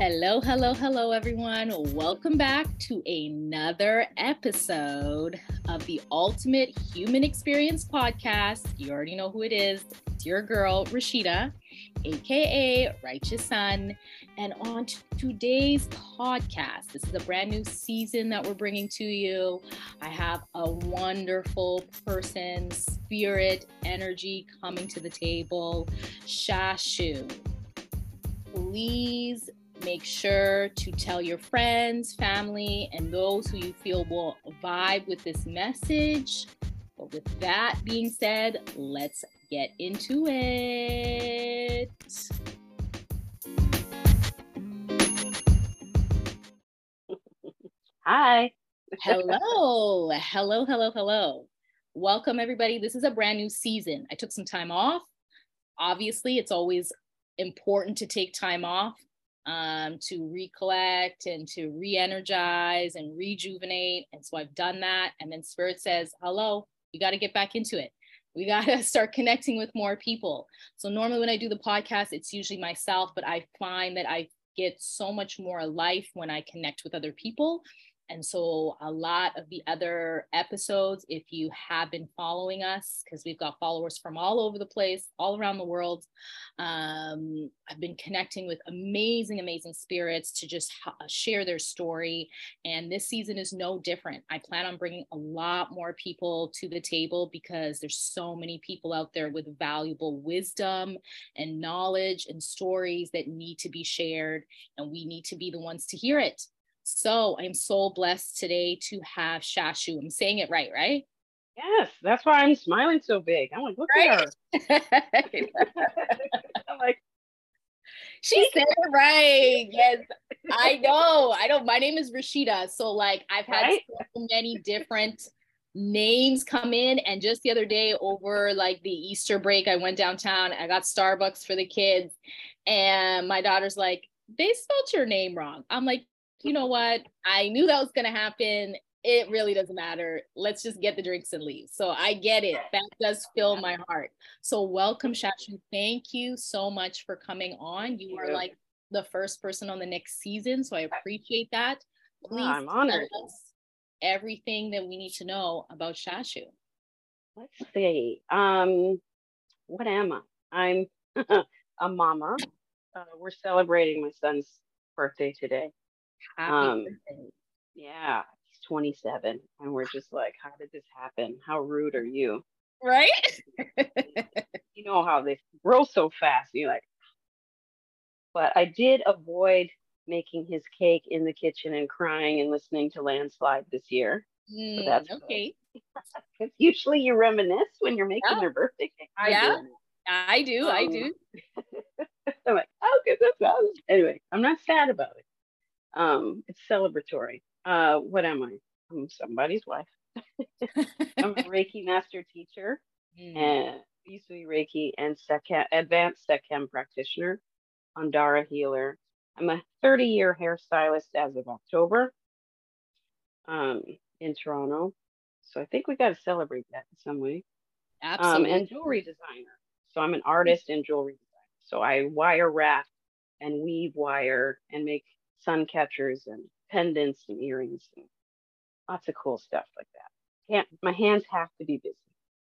Hello, hello, hello, everyone. Welcome back to another episode of the Ultimate Human Experience Podcast. You already know who it is. It's your girl, Rashida, aka Righteous Sun. And on today's podcast, this is a brand new season that we're bringing to you. I have a wonderful person, spirit, energy coming to the table, Shashu please make sure to tell your friends, family, and those who you feel will vibe with this message. But with that being said, let's get into it. Hi. hello. Hello, hello, hello. Welcome, everybody. This is a brand new season. I took some time off. Obviously, it's always important to take time off um, to recollect and to re-energize and rejuvenate. And so I've done that. And then Spirit says, hello, you got to get back into it. We got to start connecting with more people. So normally when I do the podcast, it's usually myself, but I find that I get so much more life when I connect with other people and so, a lot of the other episodes, if you have been following us, because we've got followers from all over the place, all around the world, um, I've been connecting with amazing, amazing spirits to just ha- share their story. And this season is no different. I plan on bringing a lot more people to the table because there's so many people out there with valuable wisdom and knowledge and stories that need to be shared. And we need to be the ones to hear it. So I'm so blessed today to have Shashu. I'm saying it right, right? Yes, that's why I'm smiling so big. I'm like, look right? at her. I'm like, she said it right. Yes, I know. I know. My name is Rashida. So, like, I've had right? so many different names come in. And just the other day, over like the Easter break, I went downtown. I got Starbucks for the kids. And my daughter's like, they spelled your name wrong. I'm like, you know what? I knew that was going to happen. It really doesn't matter. Let's just get the drinks and leave. So I get it. That does fill my heart. So welcome, Shashu. Thank you so much for coming on. You are like the first person on the next season. So I appreciate that. Please I'm honored. tell us everything that we need to know about Shashu. Let's see. Um, what am I? I'm a mama. Uh, we're celebrating my son's birthday today. Um. Yeah, he's 27. And we're just like, how did this happen? How rude are you? Right? you know how they grow so fast. You're like, but I did avoid making his cake in the kitchen and crying and listening to landslide this year. Mm, so that's okay. Because usually you reminisce when you're making yeah. their birthday cake. I yeah, do. I do. Um, I do. I'm like, oh, goodness. Anyway, I'm not sad about it. Um, it's celebratory. Uh, what am I? I'm somebody's wife. I'm a Reiki master teacher mm. and used to be Reiki and Sekhem, advanced Sekhem practitioner, Andara healer. I'm a 30 year hairstylist as of October um, in Toronto. So I think we got to celebrate that in some way. Absolutely. Um, and jewelry designer. So I'm an artist and jewelry designer. So I wire wrap and weave wire and make sun catchers and pendants and earrings and lots of cool stuff like that. Can't my hands have to be busy.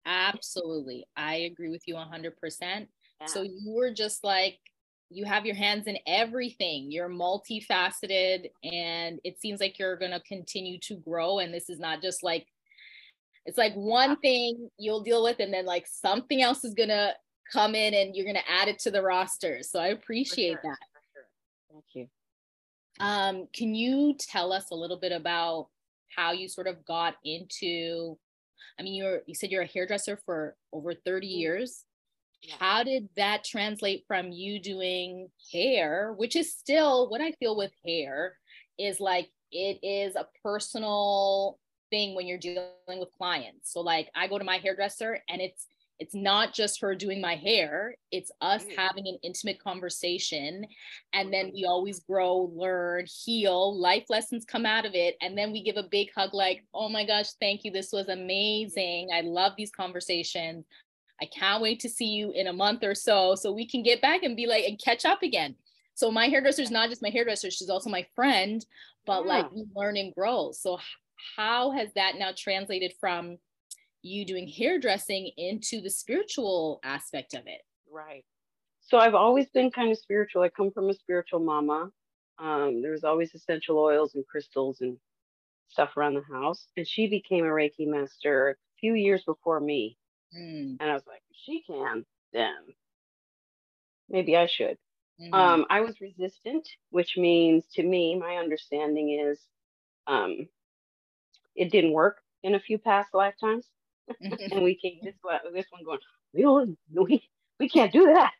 Absolutely. I agree with you 100%. Yeah. So you were just like you have your hands in everything. You're multifaceted and it seems like you're going to continue to grow and this is not just like it's like one thing you'll deal with and then like something else is going to come in and you're going to add it to the roster. So I appreciate sure. that. Sure. Thank you. Um, can you tell us a little bit about how you sort of got into? I mean, you're you said you're a hairdresser for over 30 mm-hmm. years. Yeah. How did that translate from you doing hair, which is still what I feel with hair is like it is a personal thing when you're dealing with clients. So like I go to my hairdresser and it's it's not just her doing my hair, it's us mm. having an intimate conversation. And then we always grow, learn, heal, life lessons come out of it. And then we give a big hug, like, oh my gosh, thank you. This was amazing. I love these conversations. I can't wait to see you in a month or so so we can get back and be like and catch up again. So my hairdresser is not just my hairdresser; she's also my friend. But yeah. like learn and grow. So how has that now translated from you doing hairdressing into the spiritual aspect of it? Right. So I've always been kind of spiritual. I come from a spiritual mama. Um, there was always essential oils and crystals and stuff around the house. And she became a Reiki master a few years before me. Mm. And I was like, she can, then maybe I should. Mm-hmm. Um, I was resistant, which means to me, my understanding is um, it didn't work in a few past lifetimes. And we came this one, this one going, we don't we we can't do that.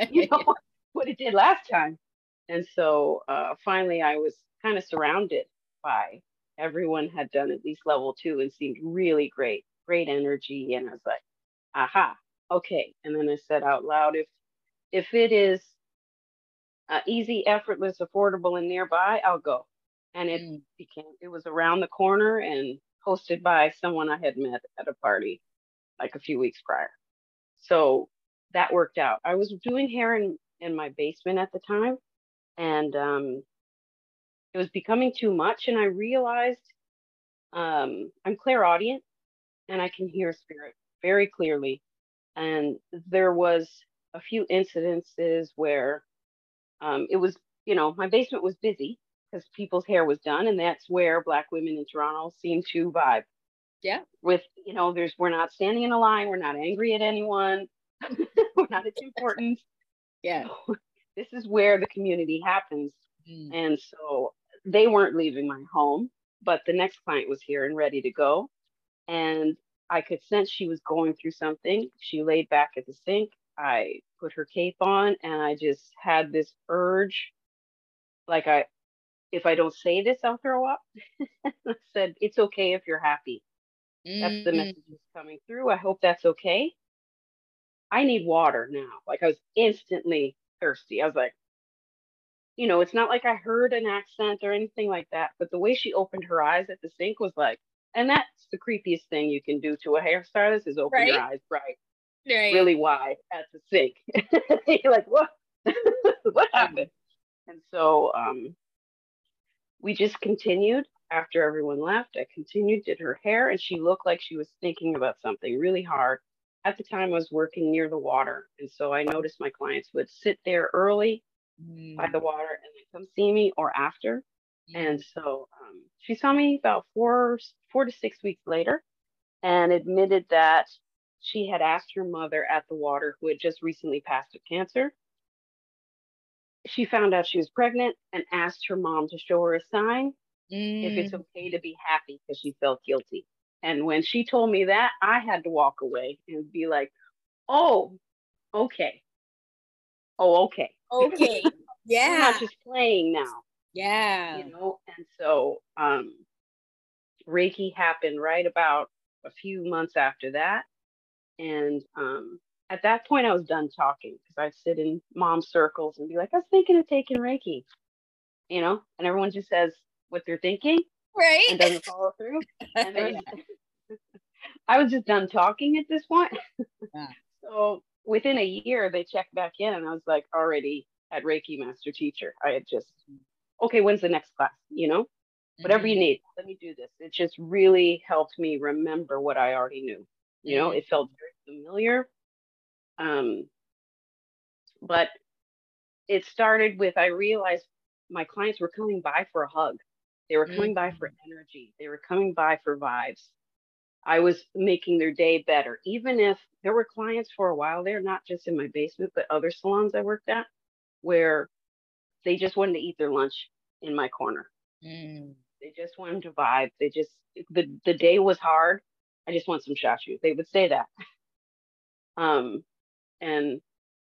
you know what it did last time. And so uh, finally I was kind of surrounded by everyone had done at least level two and seemed really great, great energy. And I was like, aha, okay. And then I said out loud, if if it is uh, easy, effortless, affordable, and nearby, I'll go. And it mm. became it was around the corner and hosted by someone I had met at a party like a few weeks prior. So that worked out. I was doing hair in in my basement at the time, and um, it was becoming too much and i realized um, i'm clairaudient and i can hear spirit very clearly and there was a few incidences where um, it was you know my basement was busy because people's hair was done and that's where black women in toronto seem to vibe yeah with you know there's we're not standing in a line we're not angry at anyone we're not as important yeah this is where the community happens mm. and so they weren't leaving my home, but the next client was here and ready to go. And I could sense she was going through something. She laid back at the sink. I put her cape on and I just had this urge like I if I don't say this, I'll throw up. I said, it's okay if you're happy. Mm-hmm. That's the mm-hmm. message coming through. I hope that's okay. I need water now. Like I was instantly thirsty. I was like, you know, it's not like I heard an accent or anything like that, but the way she opened her eyes at the sink was like, and that's the creepiest thing you can do to a hairstylist is open right? your eyes bright, right. really wide at the sink. You're like, what? what happened? And so um, we just continued after everyone left. I continued, did her hair, and she looked like she was thinking about something really hard. At the time, I was working near the water. And so I noticed my clients would sit there early mm. by the water and then come see me or after. Mm. And so um, she saw me about four four to six weeks later and admitted that she had asked her mother at the water who had just recently passed of cancer. She found out she was pregnant and asked her mom to show her a sign mm. if it's mm. okay to be happy because she felt guilty. And when she told me that, I had to walk away and be like, oh, okay. Oh, okay okay. Yeah. We're not just playing now. Yeah. You know, and so um Reiki happened right about a few months after that. And um at that point I was done talking because I'd sit in mom circles and be like, I was thinking of taking Reiki. You know, and everyone just says what they're thinking. Right. And doesn't follow through. And then I was just done talking at this point. Yeah. so within a year they checked back in and I was like already at Reiki master teacher. I had just, okay, when's the next class? You know, whatever you mm-hmm. need, let me do this. It just really helped me remember what I already knew. You know, mm-hmm. it felt very familiar. Um, but it started with I realized my clients were coming by for a hug. They were coming mm-hmm. by for mm-hmm. energy. They were coming by for vibes. I was making their day better. Even if there were clients for a while there, not just in my basement, but other salons I worked at, where they just wanted to eat their lunch in my corner. Mm. They just wanted to vibe. They just the the day was hard. I just want some shashu. They would say that. Um, and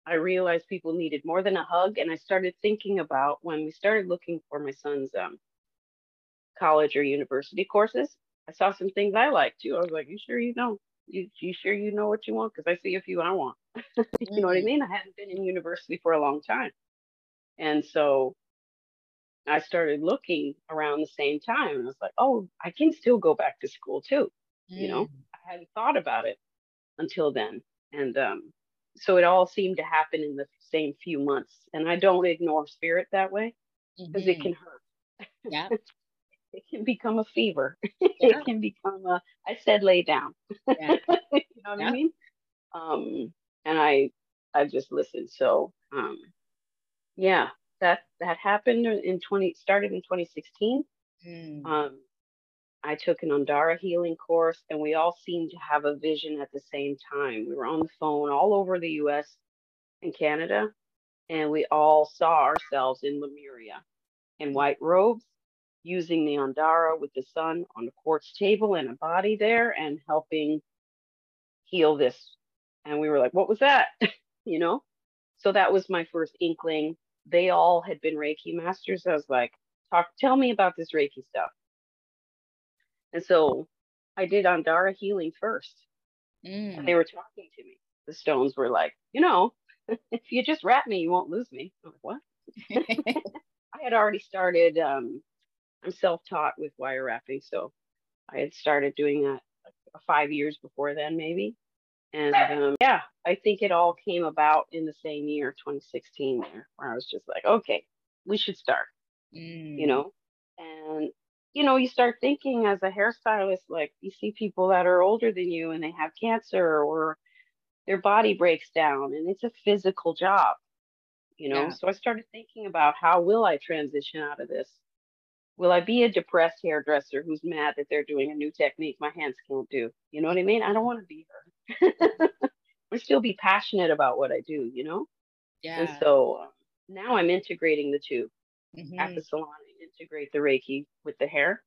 I realized people needed more than a hug, and I started thinking about when we started looking for my son's um, college or university courses. I saw some things I liked too. I was like, "You sure you know? You you sure you know what you want? Because I see a few I want. you know what I mm-hmm. mean? I hadn't been in university for a long time, and so I started looking around the same time. And I was like, "Oh, I can still go back to school too." Mm. You know, mm. I hadn't thought about it until then, and um, so it all seemed to happen in the same few months. And I don't ignore spirit that way because mm-hmm. it can hurt. Yeah. it can become a fever. Yeah. it can become a I said lay down. Yeah. you know what yeah. I mean? Um and I I just listened. So um yeah, that that happened in 20 started in 2016. Mm. Um I took an Andara healing course, and we all seemed to have a vision at the same time. We were on the phone all over the US and Canada, and we all saw ourselves in Lemuria in white robes, using the Andara with the sun on the quartz table and a body there and helping heal this. And we were like, what was that? you know? So that was my first inkling. They all had been Reiki masters. I was like, talk, tell me about this Reiki stuff. And so I did Andara healing first. Mm. And they were talking to me. The stones were like, you know, if you just wrap me, you won't lose me. I'm like, what? I had already started, um, I'm self taught with wire wrapping. So I had started doing that five years before then, maybe. And um, yeah, I think it all came about in the same year, 2016, there, where I was just like, okay, we should start, mm. you know? You know, you start thinking as a hairstylist, like you see people that are older than you and they have cancer or their body breaks down and it's a physical job, you know. Yeah. So I started thinking about how will I transition out of this? Will I be a depressed hairdresser who's mad that they're doing a new technique my hands can't do? You know what I mean? I don't want to be her. I still be passionate about what I do, you know? Yeah. And so um, now I'm integrating the 2 mm-hmm. at the salon integrate the Reiki with the hair.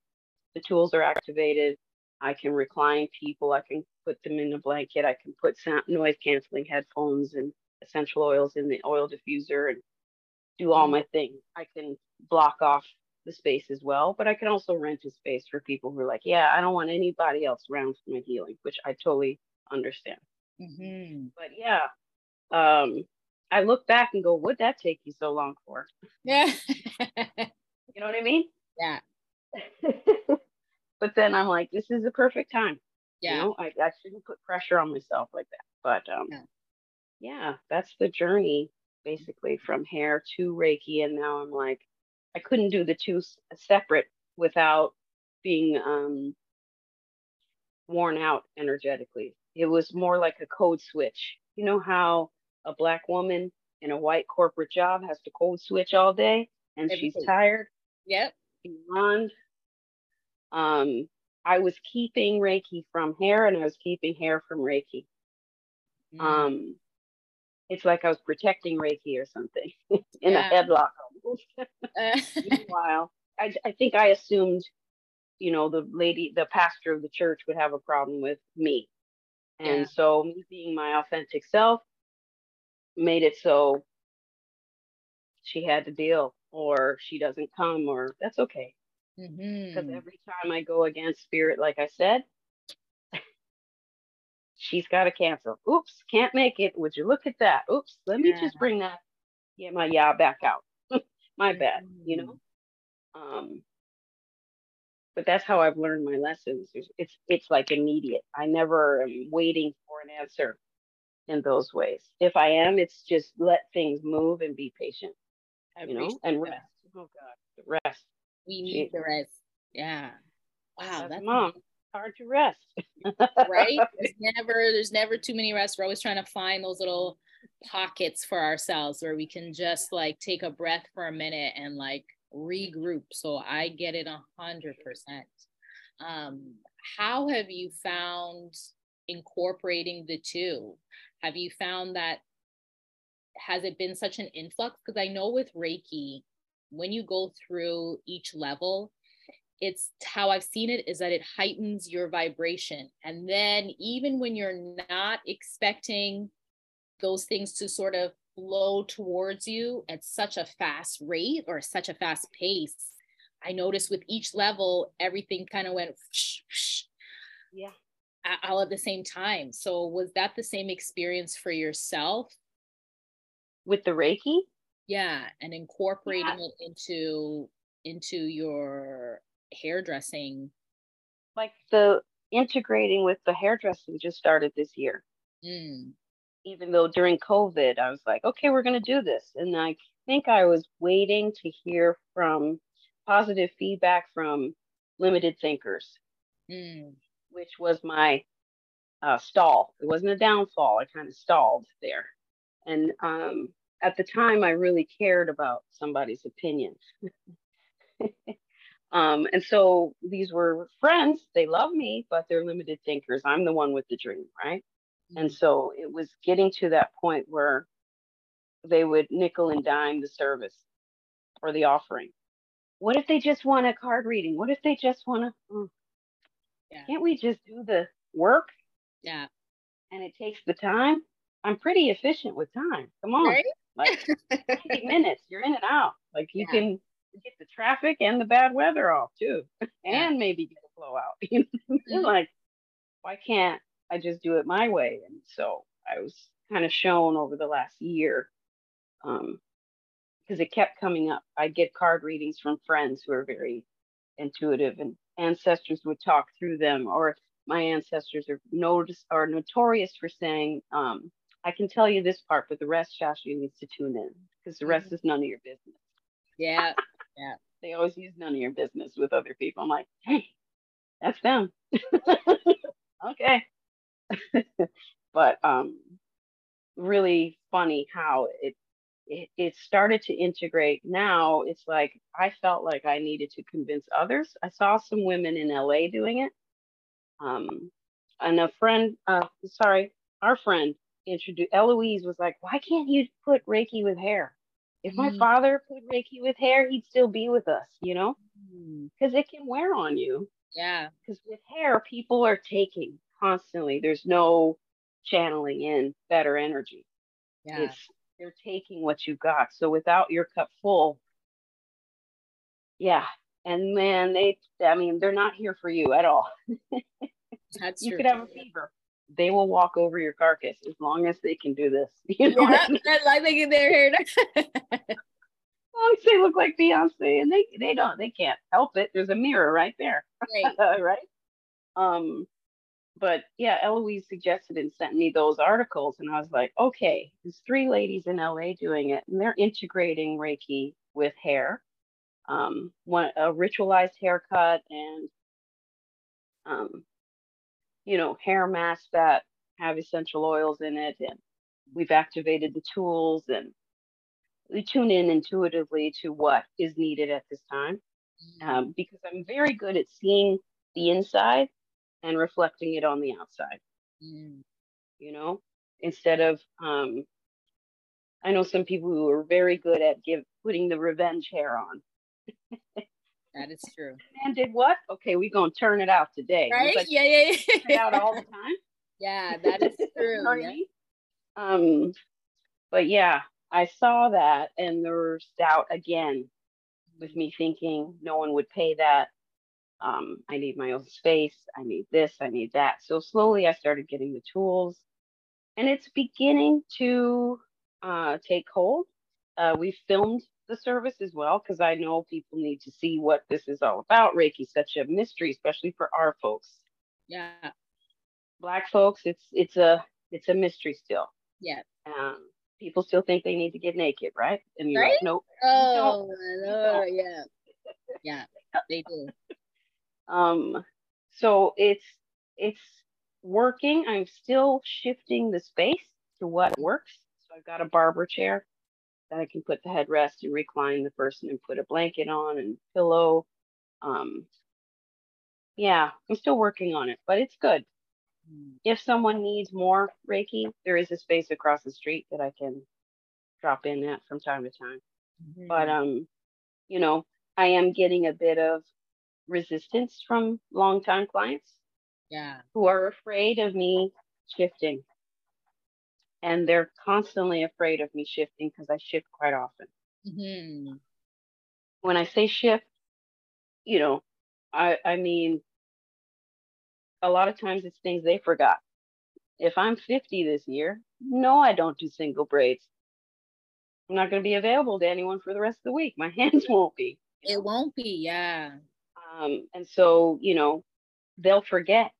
The tools are activated. I can recline people. I can put them in a blanket. I can put sound, noise canceling headphones and essential oils in the oil diffuser and do all mm-hmm. my thing. I can block off the space as well, but I can also rent a space for people who are like, yeah, I don't want anybody else around for my healing, which I totally understand. Mm-hmm. But yeah, um, I look back and go, what'd that take you so long for? Yeah. You know what I mean? Yeah. but then I'm like, this is the perfect time. Yeah. You know, I, I shouldn't put pressure on myself like that. But um, yeah. yeah, that's the journey basically from hair to Reiki. And now I'm like, I couldn't do the two separate without being um, worn out energetically. It was more like a code switch. You know how a black woman in a white corporate job has to code switch all day and Everything. she's tired? Yep. Beyond. Um, I was keeping Reiki from hair and I was keeping hair from Reiki. Mm. Um, it's like I was protecting Reiki or something in yeah. a headlock. Meanwhile, I, I think I assumed, you know, the lady, the pastor of the church would have a problem with me. And yeah. so me being my authentic self made it so she had to deal or she doesn't come or that's okay. Because mm-hmm. every time i go against spirit like i said she's got to cancel oops can't make it. Would you look at that? Oops let me yeah. just bring that get my yeah back out. My bad mm-hmm. you know? Um but that's how i've learned my lessons it's it's like immediate. I never am waiting for an answer in those ways. If i am it's just let things move and be patient You know, and rest. Oh God, the rest. We need the rest. Yeah. Wow, that's, that's mom. Hard to rest, right? There's never, there's never too many rests. We're always trying to find those little pockets for ourselves where we can just like take a breath for a minute and like regroup. So I get it a hundred percent. Um, how have you found incorporating the two? Have you found that has it been such an influx? Because I know with Reiki, when you go through each level, it's how I've seen it is that it heightens your vibration. And then even when you're not expecting those things to sort of flow towards you at such a fast rate or such a fast pace, I noticed with each level, everything kind of went whoosh, whoosh, yeah all at the same time. So was that the same experience for yourself? With the Reiki. Yeah, and incorporating yeah. it into into your hairdressing. Like the integrating with the hairdressing just started this year. Mm. even though during COVID, I was like, okay, we're going to do this. And I think I was waiting to hear from positive feedback from limited thinkers, mm. which was my uh, stall. It wasn't a downfall. I kind of stalled there. And um, at the time, I really cared about somebody's opinion. um, and so these were friends. They love me, but they're limited thinkers. I'm the one with the dream, right? Mm-hmm. And so it was getting to that point where they would nickel and dime the service or the offering. What if they just want a card reading? What if they just want to? Oh, yeah. Can't we just do the work? Yeah. And it takes the time. I'm pretty efficient with time. Come on. Right? Like 20 minutes, you're in and out. Like you yeah. can get the traffic and the bad weather off too, and yeah. maybe get a blowout. you know? mm-hmm. Like, why can't I just do it my way? And so I was kind of shown over the last year, um, because it kept coming up. I'd get card readings from friends who are very intuitive, and ancestors would talk through them, or my ancestors are notice are notorious for saying, um, I can tell you this part, but the rest Shashu needs to tune in because the rest mm-hmm. is none of your business. Yeah. Yeah. they always use none of your business with other people. I'm like, hey, that's them. okay. but um really funny how it, it it started to integrate. Now it's like I felt like I needed to convince others. I saw some women in LA doing it. Um and a friend, uh, sorry, our friend introduced Eloise was like, why can't you put Reiki with hair? If my mm. father put Reiki with hair, he'd still be with us, you know, because mm. it can wear on you. Yeah. Because with hair, people are taking constantly. There's no channeling in better energy. Yeah. It's they're taking what you got. So without your cup full, yeah. And man, they I mean, they're not here for you at all. That's you true. could have a fever they will walk over your carcass as long as they can do this. You know yeah, I mean? like they get their hair. oh, they look like Beyonce, and they they don't they can't help it. There's a mirror right there, right? right? Um, but yeah, Eloise suggested and sent me those articles, and I was like, okay, there's three ladies in LA doing it, and they're integrating Reiki with hair, um, one a ritualized haircut and um, you know, hair masks that have essential oils in it. And we've activated the tools and we tune in intuitively to what is needed at this time. Um, because I'm very good at seeing the inside and reflecting it on the outside. Mm. You know, instead of um, I know some people who are very good at give putting the revenge hair on. That is true. And did what? Okay, we're gonna turn it out today. Right? Like, yeah, yeah, yeah. out all the time. Yeah, that is true. yeah. Um, but yeah, I saw that, and there was doubt again, with me thinking no one would pay that. Um, I need my own space. I need this. I need that. So slowly, I started getting the tools, and it's beginning to uh, take hold. Uh, we filmed the service as well because I know people need to see what this is all about. Reiki's such a mystery, especially for our folks. Yeah. Black folks, it's it's a it's a mystery still. Yeah. Um, people still think they need to get naked, right? And you're right? like, nope. Oh, no, yeah. Yeah, they do. Um, so it's it's working. I'm still shifting the space to what works. So I've got a barber chair that I can put the headrest and recline the person and put a blanket on and pillow. Um, yeah, I'm still working on it, but it's good. Mm. If someone needs more Reiki, there is a space across the street that I can drop in at from time to time. Mm-hmm. But um, you know, I am getting a bit of resistance from longtime clients. Yeah. Who are afraid of me shifting and they're constantly afraid of me shifting because I shift quite often. Mm-hmm. When I say shift, you know, I I mean a lot of times it's things they forgot. If I'm 50 this year, no, I don't do single braids. I'm not going to be available to anyone for the rest of the week. My hands won't be. It won't be, yeah. Um, and so, you know, they'll forget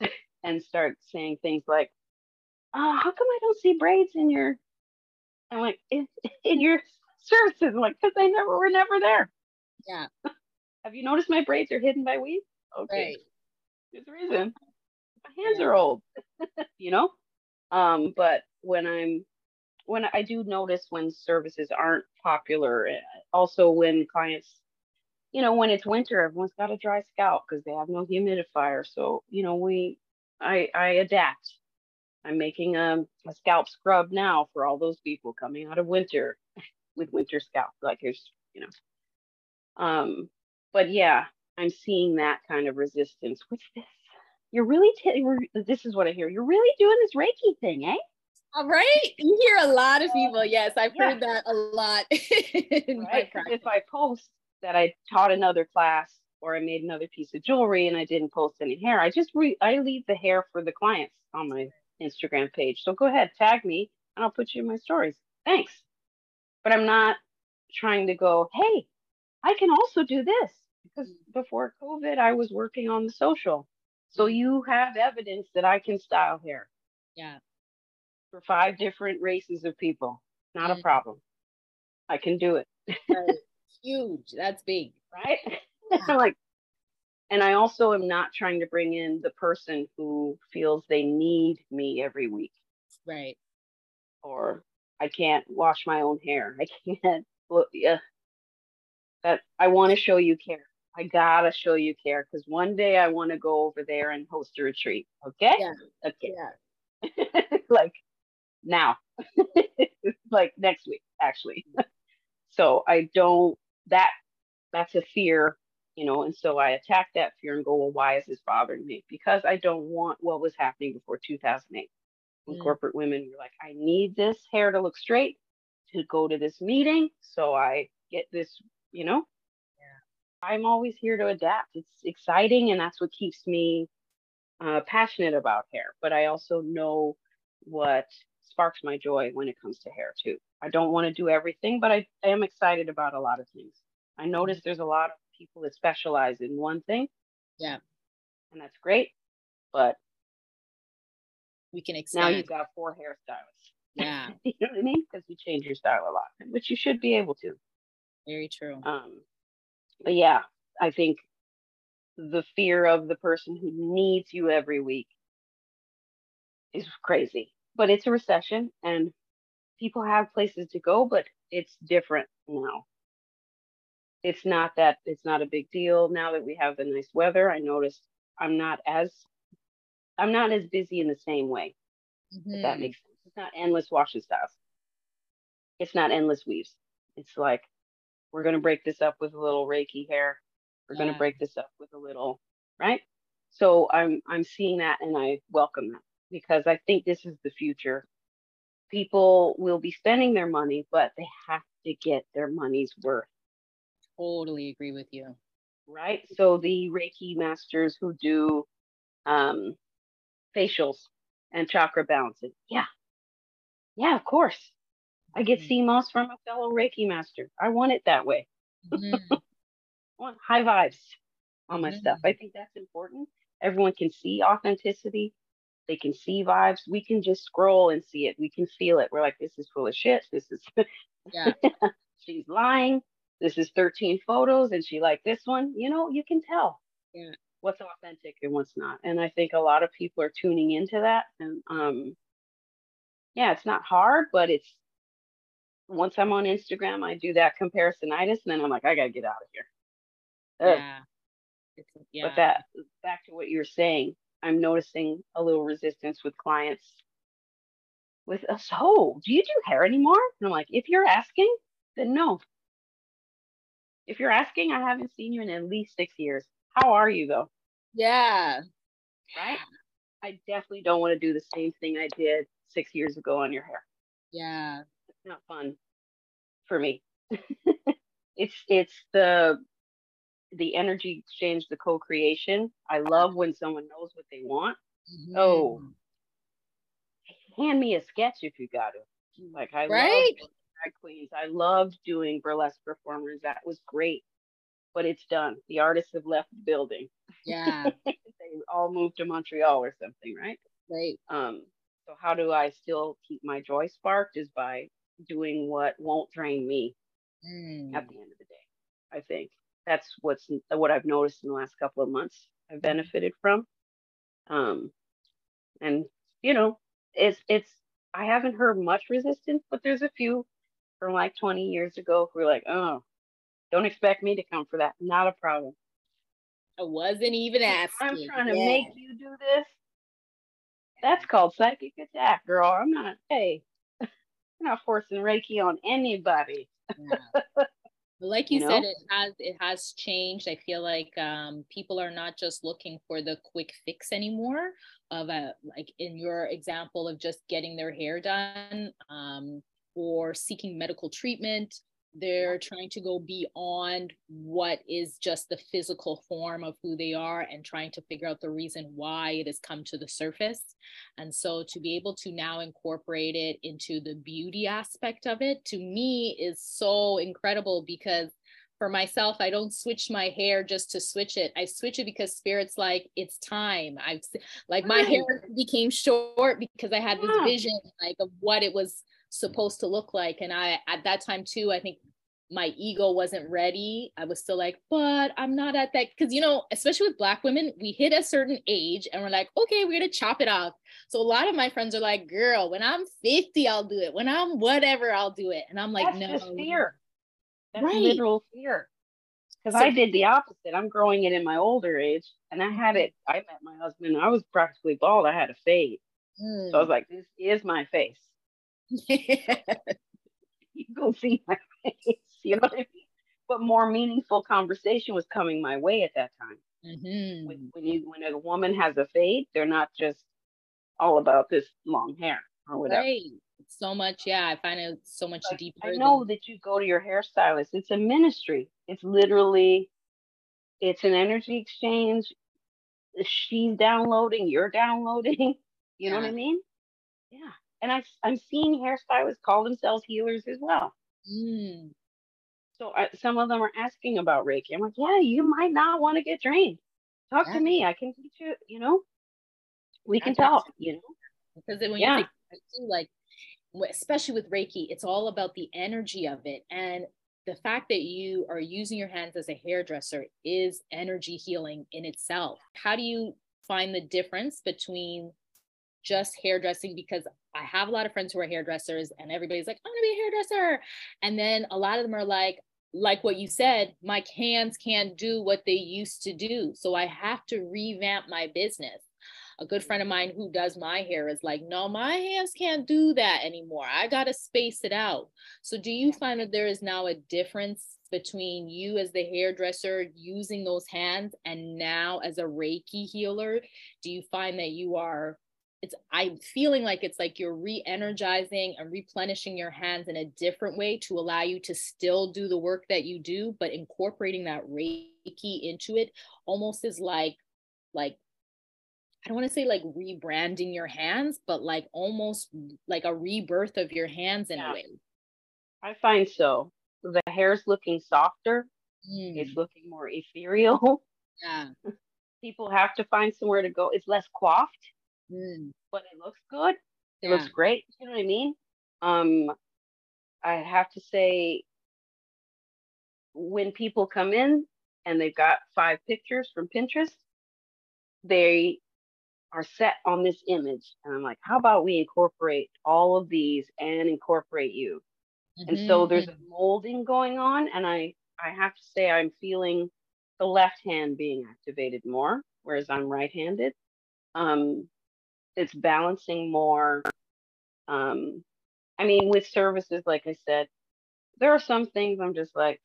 and start saying things like, oh, how come I don't see braids in your I'm like, in, in your services? I'm like, because they never were never there. Yeah. Have you noticed my braids are hidden by weave? Okay. Right. There's a reason. My hands yeah. are old. you know? Um, but when I'm when I do notice when services aren't popular, eh, also when clients, you know, when it's winter, everyone's got a dry scalp because they have no humidifier. So, you know, we I I adapt I'm making a, a scalp scrub now for all those people coming out of winter with winter scalp. Like there's, you know. Um, but yeah, I'm seeing that kind of resistance. What's this? You're really, t- this is what I hear. You're really doing this Reiki thing, eh? All right. You hear a lot of people. Yes, I've yeah. heard that a lot. right. If I post that I taught another class or I made another piece of jewelry and I didn't post any hair, I just re- I leave the hair for the clients on my Instagram page. So go ahead, tag me, and I'll put you in my stories. Thanks. But I'm not trying to go, hey, I can also do this because before COVID, I was working on the social. So you have evidence that I can style hair. Yeah. For five different races of people. Not mm. a problem. I can do it. Huge. That's big. Right? Yeah. I'm like, and I also am not trying to bring in the person who feels they need me every week. Right. Or I can't wash my own hair. I can't. Well, yeah. That I want to show you care. I gotta show you care because one day I want to go over there and host a retreat. Okay. Yeah. Okay. Yeah. like now, like next week, actually. Mm-hmm. so I don't. That that's a fear you know, and so I attack that fear and go, well, why is this bothering me? Because I don't want what was happening before 2008 when mm. corporate women were like, I need this hair to look straight to go to this meeting. So I get this, you know, yeah. I'm always here to adapt. It's exciting. And that's what keeps me uh, passionate about hair. But I also know what sparks my joy when it comes to hair too. I don't want to do everything, but I, I am excited about a lot of things. I mm. notice there's a lot of people that specialize in one thing. Yeah. And that's great. But we can expand. Now you've got four hairstylists. Yeah. you know what I mean? Because you change your style a lot, which you should be able to. Very true. Um, but yeah, I think the fear of the person who needs you every week is crazy. But it's a recession and people have places to go, but it's different now it's not that it's not a big deal now that we have the nice weather. I noticed I'm not as I'm not as busy in the same way. Mm-hmm. If that mm-hmm. makes sense. It's not endless washing styles. It's not endless weaves. It's like we're gonna break this up with a little Reiki hair. We're yeah. gonna break this up with a little right. So I'm I'm seeing that and I welcome that because I think this is the future. People will be spending their money, but they have to get their money's worth totally agree with you. Right. So the Reiki masters who do um, facials and chakra balancing. Yeah. Yeah, of course. I get mm-hmm. CMOS from a fellow Reiki master. I want it that way. Mm-hmm. I want high vibes on my mm-hmm. stuff. I think that's important. Everyone can see authenticity. They can see vibes. We can just scroll and see it. We can feel it. We're like, this is full of shit. This is yeah. she's lying this is 13 photos and she liked this one you know you can tell yeah. what's authentic and what's not and i think a lot of people are tuning into that and um yeah it's not hard but it's once i'm on instagram i do that comparisonitis and then i'm like i gotta get out of here Ugh. yeah. yeah but that back to what you were saying i'm noticing a little resistance with clients with us oh do you do hair anymore and i'm like if you're asking then no if you're asking, I haven't seen you in at least six years. How are you though? Yeah. Right? I definitely don't want to do the same thing I did six years ago on your hair. Yeah. It's not fun for me. it's it's the the energy exchange, the co-creation. I love when someone knows what they want. Mm-hmm. Oh, hand me a sketch if you got it. Like I right? love drag queens. I loved doing burlesque performers. That was great. But it's done. The artists have left the building. Yeah. they all moved to Montreal or something, right? Right. Um, So how do I still keep my joy sparked is by doing what won't drain me mm. at the end of the day. I think that's what's what I've noticed in the last couple of months. I've mm-hmm. benefited from. Um, and you know, it's it's I haven't heard much resistance, but there's a few from like 20 years ago who were like, oh, don't expect me to come for that. Not a problem. I wasn't even asking. I'm trying to yeah. make you do this. That's called psychic attack, girl. I'm not, hey, I'm not forcing Reiki on anybody. Yeah. like you, you said know? it has it has changed i feel like um, people are not just looking for the quick fix anymore of a like in your example of just getting their hair done um, or seeking medical treatment they're trying to go beyond what is just the physical form of who they are and trying to figure out the reason why it has come to the surface. And so to be able to now incorporate it into the beauty aspect of it to me is so incredible because for myself, I don't switch my hair just to switch it. I switch it because spirit's like, it's time. I've like my hair became short because I had this vision like of what it was supposed to look like. And I, at that time too, I think my ego wasn't ready. I was still like, but I'm not at that. Cause you know, especially with black women, we hit a certain age and we're like, okay, we're gonna chop it off. So a lot of my friends are like, girl, when I'm 50, I'll do it. When I'm whatever, I'll do it. And I'm like, That's no. Fear. That's right. literal fear. Because so, I did the opposite. I'm growing it in my older age. And I had it, I met my husband, I was practically bald. I had a fade. Mm. So I was hmm. like, this is my face. you go see my face. You know what I mean? But more meaningful conversation was coming my way at that time. Mm-hmm. When, when you when a woman has a fade, they're not just all about this long hair or whatever. Right. So much, yeah. I find it so much like, deeper. I know than... that you go to your hairstylist. It's a ministry. It's literally, it's an energy exchange. She's downloading. You're downloading. You know what I mean? Yeah and I, I'm seeing hairstylists call themselves healers as well. Mm. So I, some of them are asking about Reiki. I'm like, yeah, you might not want to get trained. Talk yeah. to me. I can teach you. You know, we can talk. You know, because when yeah. you think like, especially with Reiki, it's all about the energy of it and the fact that you are using your hands as a hairdresser is energy healing in itself. How do you find the difference between just hairdressing because I have a lot of friends who are hairdressers and everybody's like, I'm gonna be a hairdresser. And then a lot of them are like, like what you said, my hands can't do what they used to do. So I have to revamp my business. A good friend of mine who does my hair is like, no, my hands can't do that anymore. I got to space it out. So, do you find that there is now a difference between you as the hairdresser using those hands and now as a Reiki healer? Do you find that you are it's i'm feeling like it's like you're re-energizing and replenishing your hands in a different way to allow you to still do the work that you do but incorporating that reiki into it almost is like like i don't want to say like rebranding your hands but like almost like a rebirth of your hands in yeah. a way. I find so. The hair's looking softer. Mm. it's looking more ethereal. Yeah. People have to find somewhere to go. It's less coiffed mm. but it looks good. It yeah. looks great. You know what I mean? Um, I have to say, when people come in and they've got five pictures from Pinterest, they are set on this image. And I'm like, how about we incorporate all of these and incorporate you? Mm-hmm. And so there's mm-hmm. a molding going on. And I, I have to say, I'm feeling the left hand being activated more, whereas I'm right handed. Um, it's balancing more. Um, I mean, with services, like I said, there are some things I'm just like,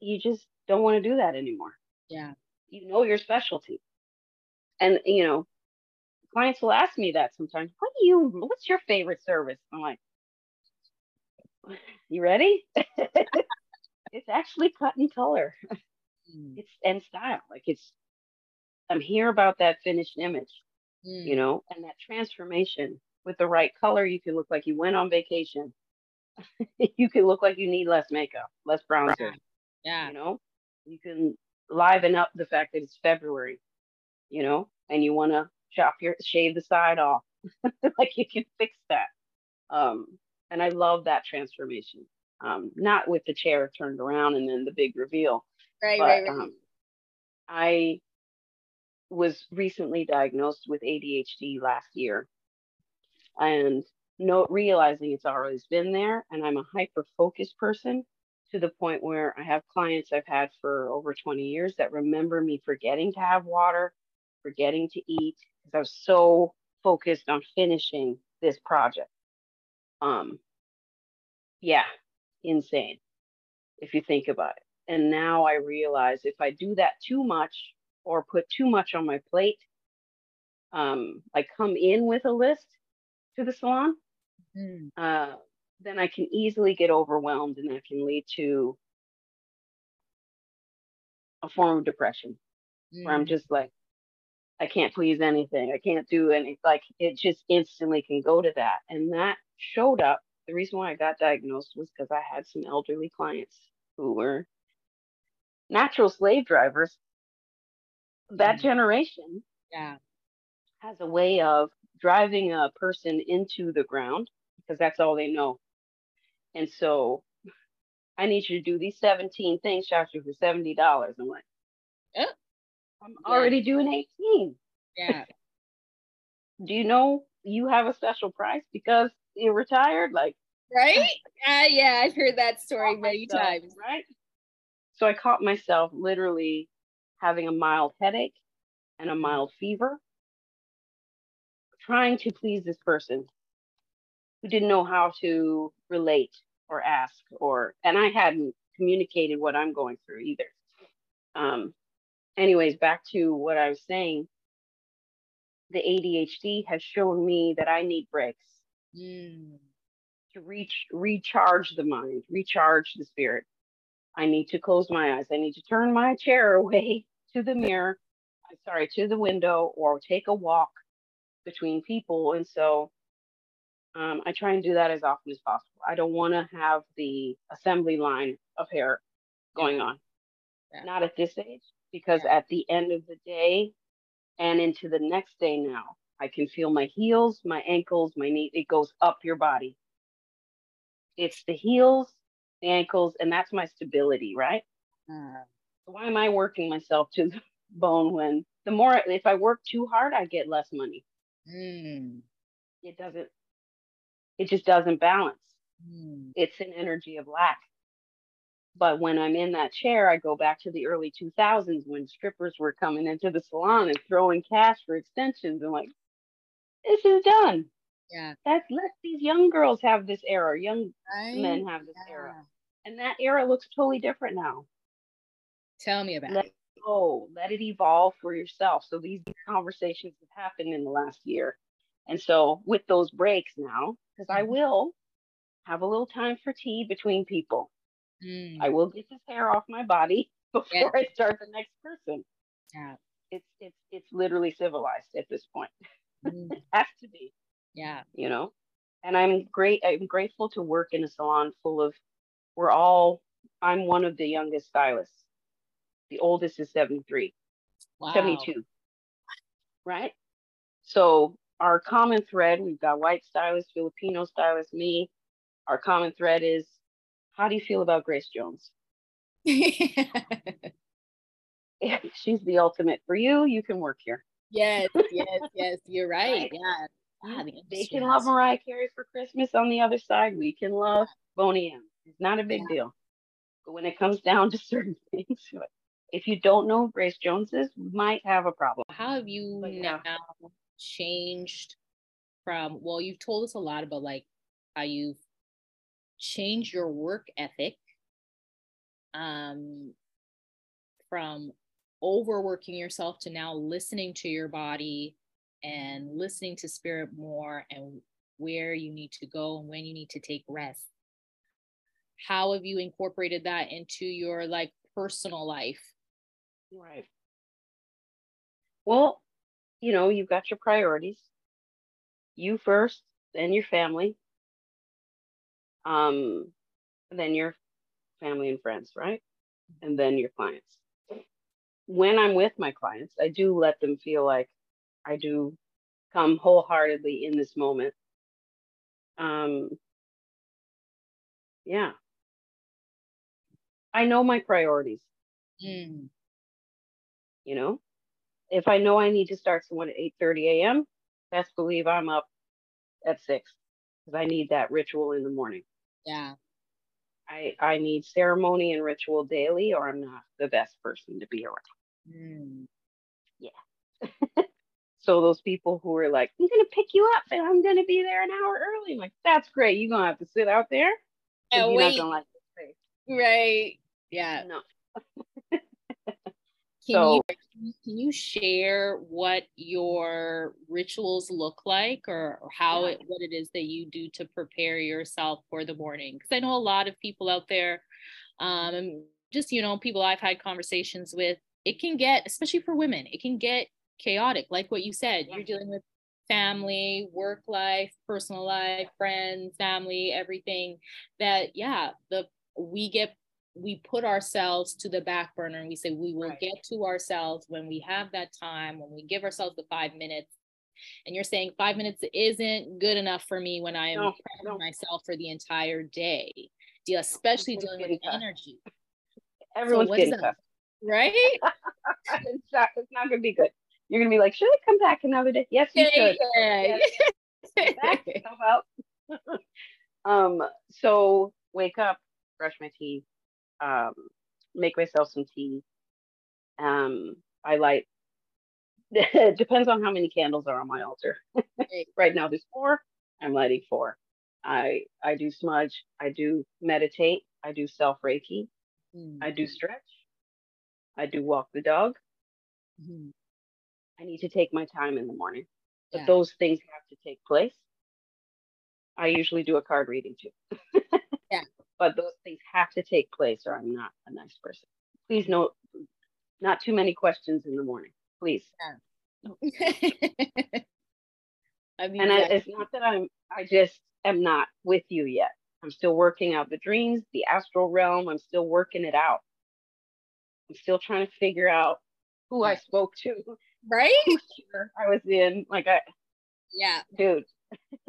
you just don't want to do that anymore. Yeah. You know your specialty. And, you know, clients will ask me that sometimes. What do you, what's your favorite service? I'm like, you ready? it's actually cut and color. Mm. It's and style. Like it's I'm here about that finished image, mm. you know, and that transformation with the right color. You can look like you went on vacation. you can look like you need less makeup, less bronzer. Yeah. You know, you can liven up the fact that it's February, you know, and you want to chop your shave the side off. like you can fix that. Um, and I love that transformation. Um, not with the chair turned around and then the big reveal. Right, but, right, right. Um, I was recently diagnosed with ADHD last year and no realizing it's always been there and I'm a hyper focused person to the point where I have clients I've had for over 20 years that remember me forgetting to have water, forgetting to eat because I was so focused on finishing this project. Um yeah, insane if you think about it. And now I realize if I do that too much or put too much on my plate, um, I come in with a list to the salon, mm. uh, then I can easily get overwhelmed and that can lead to a form of depression mm. where I'm mm. just like, I can't please anything. I can't do any, like, it just instantly can go to that. And that showed up. The reason why I got diagnosed was because I had some elderly clients who were natural slave drivers. That generation yeah. has a way of driving a person into the ground because that's all they know. And so I need you to do these 17 things, Shashu, for $70. I'm like, yeah. I'm already doing 18. Yeah. do you know you have a special price because you're retired? Like, right? Uh, yeah, I've heard that story many myself, times. Right. So I caught myself literally having a mild headache and a mild fever trying to please this person who didn't know how to relate or ask or and I hadn't communicated what I'm going through either. Um anyways, back to what I was saying, the ADHD has shown me that I need breaks mm. to reach recharge the mind, recharge the spirit. I need to close my eyes. I need to turn my chair away to the mirror, I'm sorry, to the window or take a walk between people. And so um, I try and do that as often as possible. I don't want to have the assembly line of hair going on. Yeah. Not at this age, because yeah. at the end of the day and into the next day now, I can feel my heels, my ankles, my knee. It goes up your body. It's the heels, the ankles, and that's my stability, right? Uh, why am I working myself to the bone when the more, if I work too hard, I get less money. Mm. It doesn't, it just doesn't balance. Mm. It's an energy of lack. But when I'm in that chair, I go back to the early 2000s when strippers were coming into the salon and throwing cash for extensions and like, this is done. Yeah. That's let these young girls have this era, young right? men have this yeah. era. And that era looks totally different now. Tell me about let it go, let it evolve for yourself. So these conversations have happened in the last year. And so with those breaks now, because I mm-hmm. will have a little time for tea between people. Mm. I will get this hair off my body before yeah. I start the next person. Yeah. It's it's it's literally civilized at this point. Mm. it has to be. Yeah. You know? And I'm great I'm grateful to work in a salon full of we're all I'm one of the youngest stylists the oldest is 73, wow. 72. Right? So our common thread, we've got white stylist, Filipino stylist, me. Our common thread is how do you feel about Grace Jones? she's the ultimate for you, you can work here. Yes, yes, yes, you're right. Yeah. Wow, they can love Mariah Carey for Christmas on the other side. We can love Boney M. It's not a big yeah. deal. But when it comes down to certain things, if you don't know Grace Jones's, might have a problem. How have you yeah. now changed from? Well, you've told us a lot about like how you've changed your work ethic um, from overworking yourself to now listening to your body and listening to spirit more and where you need to go and when you need to take rest how have you incorporated that into your like personal life Right. Well, you know, you've got your priorities. You first, then your family. Um, then your family and friends, right? And then your clients. When I'm with my clients, I do let them feel like I do come wholeheartedly in this moment. Um, yeah. I know my priorities. Mm. You know, if I know I need to start someone at 8:30 a.m., best believe I'm up at six because I need that ritual in the morning. Yeah. I I need ceremony and ritual daily, or I'm not the best person to be around. Mm. Yeah. so those people who are like, I'm gonna pick you up and I'm gonna be there an hour early. I'm like, that's great. You're gonna have to sit out there. You're wait. not gonna like this. Right. Yeah. No. Can So- you can you share what your rituals look like or, or how Yeah. it what it is that you do to prepare yourself for the morning? Because I know a lot of people out there, um, just you know, people I've had conversations with, it can get, especially for women, it can get chaotic. Like what you said, Yeah. you're dealing with family, work life, personal life, friends, family, everything that yeah, the we get we put ourselves to the back burner and we say we will Right. get to ourselves when we have that time, when we give ourselves the five minutes. And you're saying five minutes isn't good enough for me when I am No, no. myself for the entire day, especially it's dealing with tough. energy, Everyone's does getting tough. right? it's not it's not gonna be good. You're gonna be like, should I come back another day? Yes, you should. Yeah. Come back, out. um, so wake up, brush my teeth, um, make myself some tea. Um, I light. depends on how many candles are on my altar. Right. now, there's four. I'm lighting four. I I do smudge. I do meditate. I do self reiki. Mm, I do stretch. I do walk the dog. mhm. I need to take my time in the morning. But Yeah. those things have to take place. I usually do a card reading too. Yeah. But those things have to take place or I'm not a nice person. Please no not too many questions in the morning. Please. I mean, And I, it's not that I'm I just am not with you yet. I'm still working out the dreams, the astral realm. I'm still working it out. I'm still trying to figure out who I spoke to, right? I was in. Like I Yeah. dude,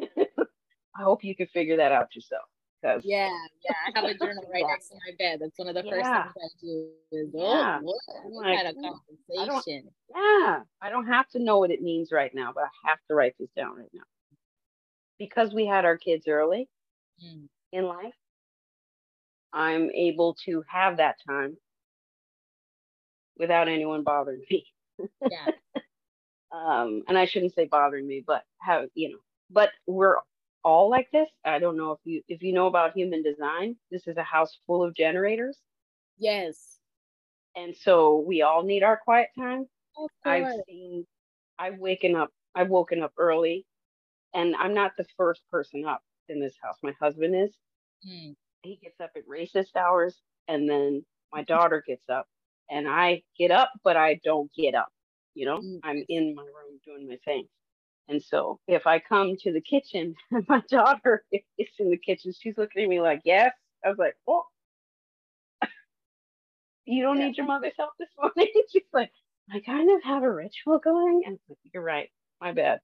I hope you can figure that out yourself. Because Yeah, yeah. I have a journal right next to my bed. That's one of the first Yeah. things I do is Yeah. oh, what, I'm what like, kind of "Ooh, I don't- conversation. yeah, I don't have to know what it means right now, but I have to write this down right now. Because we had our kids early Mm, in life, I'm able to have that time without anyone bothering me. Yeah. um, and I shouldn't say bothering me, but how you know, but we're all like this. I don't know if you if you know about human design. This is a house full of generators, Yes. and so we all need our quiet time. I've seen, I've waken up, I've woken up early, and I'm not the first person up in this house. My husband is. Mm, He gets up at racist hours, and then my daughter gets up, and I get up, but I don't get up. You know, Mm. I'm in my room doing my thing. And so if I come to the kitchen and my daughter is in the kitchen, she's looking at me like, yes. I was like, oh, you don't Yeah. need your mother's help this morning. she's like, I kind of have a ritual going. And like, you're right. My bad.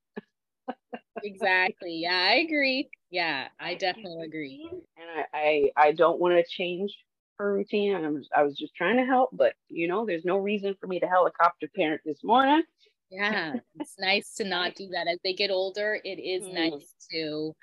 exactly. Yeah, I agree. Yeah, I definitely agree. And I, I, I don't want to change her routine. I was, I was just trying to help, but you know, there's no reason for me to helicopter parent this morning. Yeah, it's nice to not do that. As they get older, it is Mm. nice to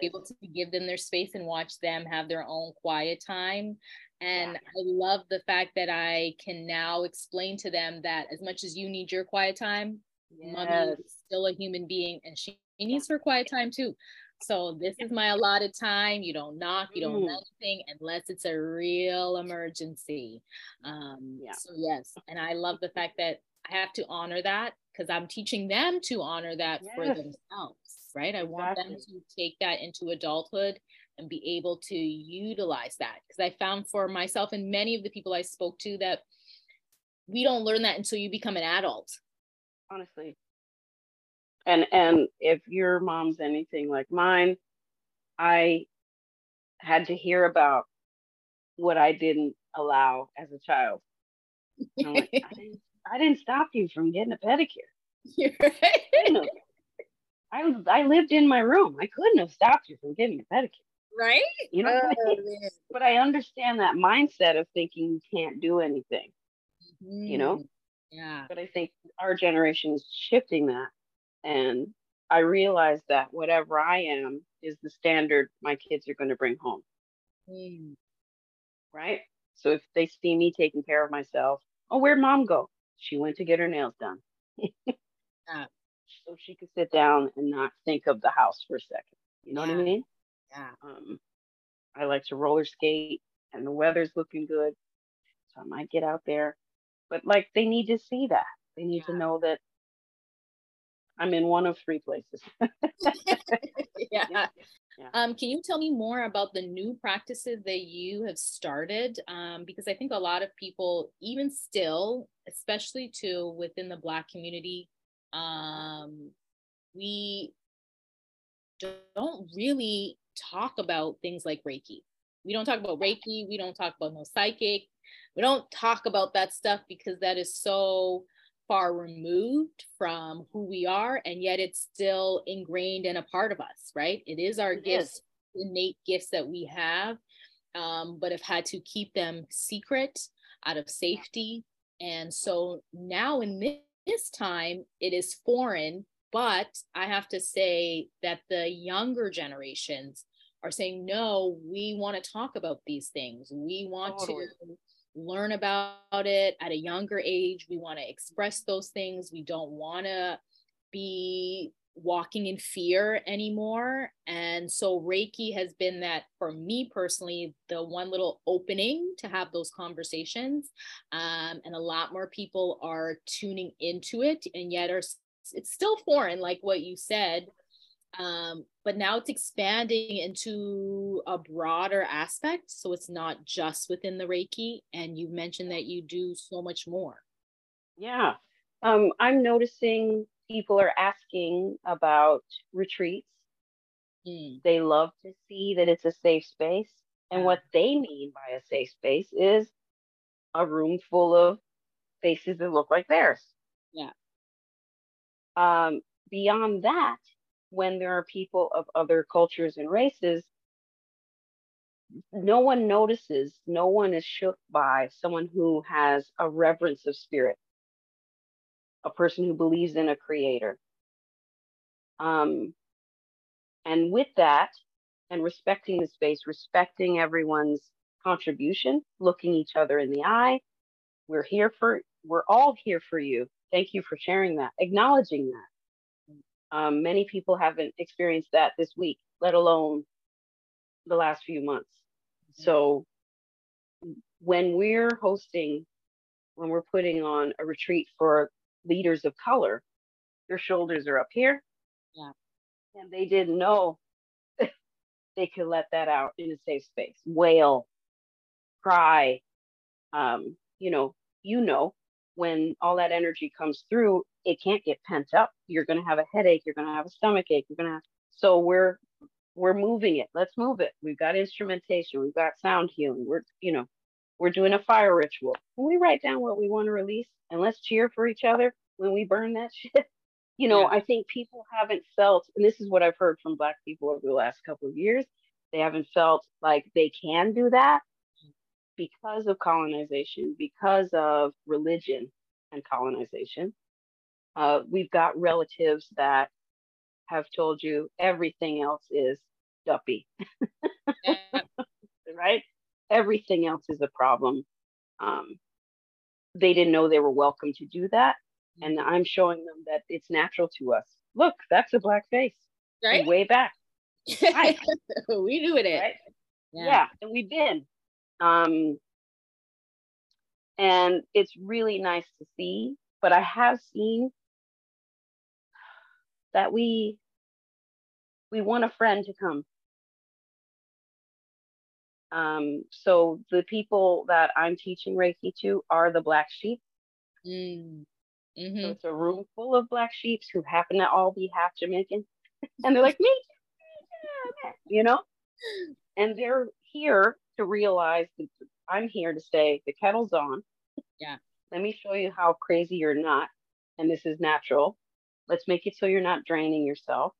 be able to give them their space and watch them have their own quiet time. And Yeah. I love the fact that I can now explain to them that as much as you need your quiet time, mommy is still a human being and she she needs her quiet time too. So this is my allotted time. You don't knock, you don't Mm. do anything unless it's a real emergency. Um, Yeah. So yes, and I love the fact that I have to honor that because I'm teaching them to honor that for themselves, right? I want them to take that into adulthood and be able to utilize that because I found for myself and many of the people I spoke to that we don't learn that until you become an adult. honestly. And and if your mom's anything like mine, I had to hear about what I didn't allow as a child. Like, I, didn't, I didn't stop you from getting a pedicure. I was I lived in my room. I couldn't have stopped you from getting a pedicure. Right? You know, oh, but I understand that mindset of thinking you can't do anything. Mm-hmm. You know? Mm-hmm. Yeah. But I think our generation is shifting that. And I realize that whatever I am is the standard my kids are going to bring home. Mm. Right? So if they see me taking care of myself, oh, where'd mom go? She went to get her nails done. yeah. So she could sit down and not think of the house for a second. You know yeah. what I mean? Yeah. Um, I like to roller skate and the weather's looking good. So I might get out there. But like they need to see that. They need yeah. to know that I'm in one of three places. yeah. yeah. Um, can you tell me more about the new practices that you have started? Um, because I think a lot of people, even still, especially to within the Black community, um, we don't really talk about things like Reiki. We don't talk about Reiki. We don't talk about no psychic. We don't talk about that stuff because that is so far removed from who we are and yet it's still ingrained and a part of us right it is our it gifts is. innate gifts that we have um, but have had to keep them secret out of safety and so now in this time it is foreign but i have to say that the younger generations are saying no we want to talk about these things we want totally. to learn about it at a younger age. We want to express those things. We don't want to be walking in fear anymore. And so Reiki has been that for me personally, the one little opening to have those conversations. Um, and a lot more people are tuning into it and yet are it's still foreign, like what you said. Um, but now it's expanding into a broader aspect. So it's not just within the Reiki. And you mentioned that you do so much more. Yeah. Um, I'm noticing people are asking about retreats. Mm. They love to see that it's a safe space. And what they mean by a safe space is a room full of faces that look like theirs. Yeah. Um, beyond that, when there are people of other cultures and races, no one notices, no one is shook by someone who has a reverence of spirit, a person who believes in a creator. Um, and with that, and respecting the space, respecting everyone's contribution, looking each other in the eye, we're here for, we're all here for you. Thank you for sharing that, acknowledging that. Um, many people haven't experienced that this week, let alone the last few months. Mm-hmm. So when we're hosting, when we're putting on a retreat for leaders of color, their shoulders are up here. Yeah. And they didn't know they could let that out in a safe space. Wail, cry, um, you know, you know, when all that energy comes through, it can't get pent up. You're going to have a headache. You're going to have a stomach ache. You're going to have, so we're, we're moving it. Let's move it. We've got instrumentation. We've got sound healing. We're, you know, we're doing a fire ritual. Can we write down what we want to release and let's cheer for each other when we burn that shit? you know, yeah. I think people haven't felt, and this is what I've heard from Black people over the last couple of years, they haven't felt like they can do that because of colonization, because of religion and colonization. Uh, we've got relatives that have told you everything else is duppy, right? Everything else is a problem. Um, they didn't know they were welcome to do that. And I'm showing them that it's natural to us. Look, that's a black face. Right. Way back. Right. we knew it. Right? Yeah. yeah. And we've been. Um, and it's really nice to see. But I have seen that we we want a friend to come. Um, so the people that I'm teaching Reiki to are the black sheep. Mm. Mm-hmm. So it's a room full of black sheep who happen to all be half Jamaican, and they're like me, you know, and they're here to realize that I'm here to say the kettle's on. Yeah. Let me show you how crazy you're not, and this is natural Let's make it so you're not draining yourself.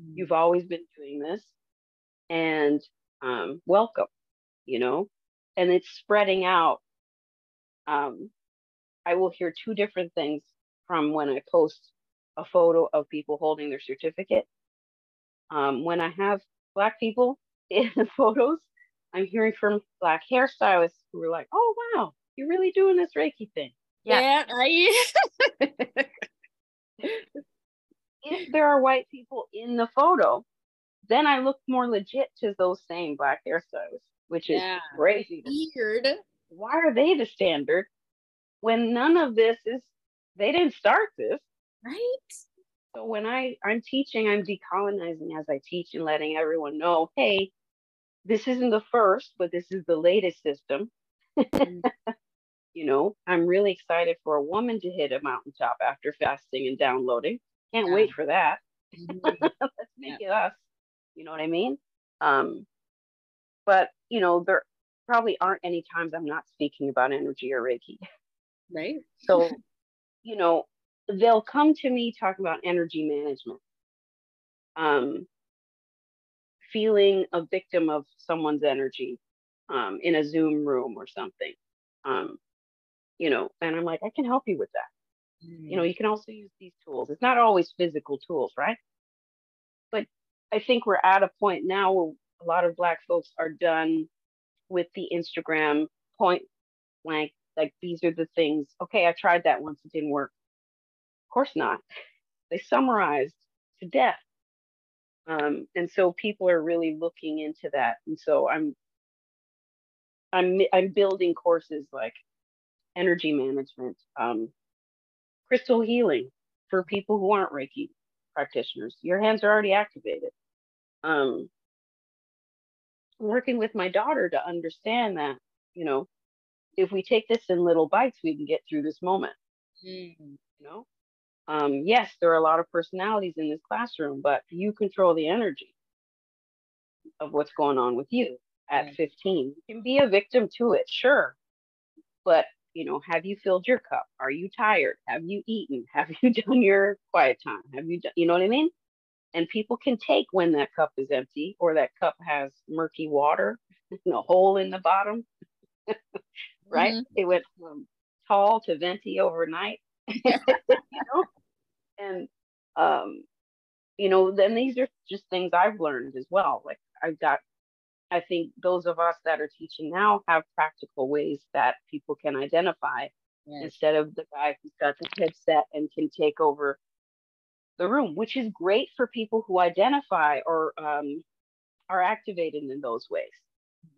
Mm. You've always been doing this, and um, welcome, you know, and it's spreading out. Um, I will hear two different things from when I post a photo of people holding their certificate. Um, when I have Black people in the photos, I'm hearing from Black hairstylists who are like, oh, wow, you're really doing this Reiki thing. Yeah. I, if there are white people in the photo, then I look more legit to those same black hairstyles, which is Yeah. crazy. weird. Why are they the standard when none of this is? They didn't start this. Right? So when I I'm teaching, I'm decolonizing as I teach and letting everyone know, hey, this isn't the first, but this is the latest system. Mm. you know, I'm really excited for a woman to hit a mountaintop after fasting and downloading. Can't Yeah. wait for that. Mhm. Let's make it us. You know what I mean? Um, but you know, there probably aren't any times I'm not speaking about energy or Reiki. right? So, you know, they'll come to me talking about energy management. Um, feeling a victim of someone's energy um, in a Zoom room or something. Um, you know, and I'm like, I can help you with that you know you can also use these tools. It's not always physical tools right? But i think we're at a point now where a lot of black folks are done with the instagram point blank like these are the things okay i tried that once it didn't work. Of course not. They summarized to death. Um, and so people are really looking into that. And so i'm i'm i'm building courses like energy management um, crystal healing for people who aren't Reiki practitioners. Your hands are already activated. Um, working with my daughter to understand that, you know, if we take this in little bites, we can get through this moment. Mm. You know, um, yes, there are a lot of personalities in this classroom, but you control the energy of what's going on with you at Right. 15. You can be a victim to it, sure, but you know, have you filled your cup? Are you tired? Have you eaten? Have you done your quiet time? Have you done, you know what I mean? And people can take when that cup is empty or that cup has murky water, in a hole in the bottom, right? Mhm. It went from tall to venti overnight, you know? And, um, you know, then these are just things I've learned as well. Like I've got I think those of us that are teaching now have practical ways that people can identify Yes. instead of the guy who's got the headset and can take over the room, which is great for people who identify or um, are activated in those ways.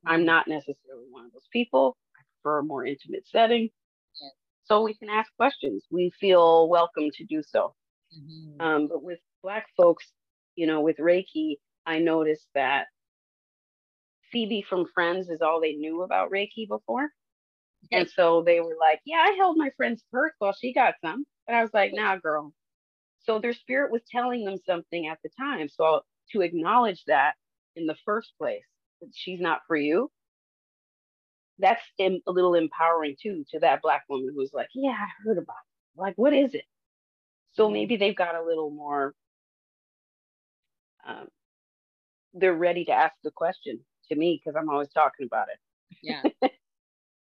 I'm not necessarily one of those people. I prefer a more intimate setting. Yes. So we can ask questions. We feel welcome to do so. Mhm. Um, but with Black folks, you know, with Reiki, I noticed that Phoebe from Friends is all they knew about Reiki before. And so they were like, Yeah, I held my friend's purse while she got some. And I was like, Nah, girl. So their spirit was telling them something at the time. So to acknowledge that in the first place, that she's not for you, that's a little empowering too to that Black woman who's like, Yeah, I heard about it. Like, what is it? So Mhm. maybe they've got a little more, um, they're ready to ask the question to me because I'm always talking about it. Yeah.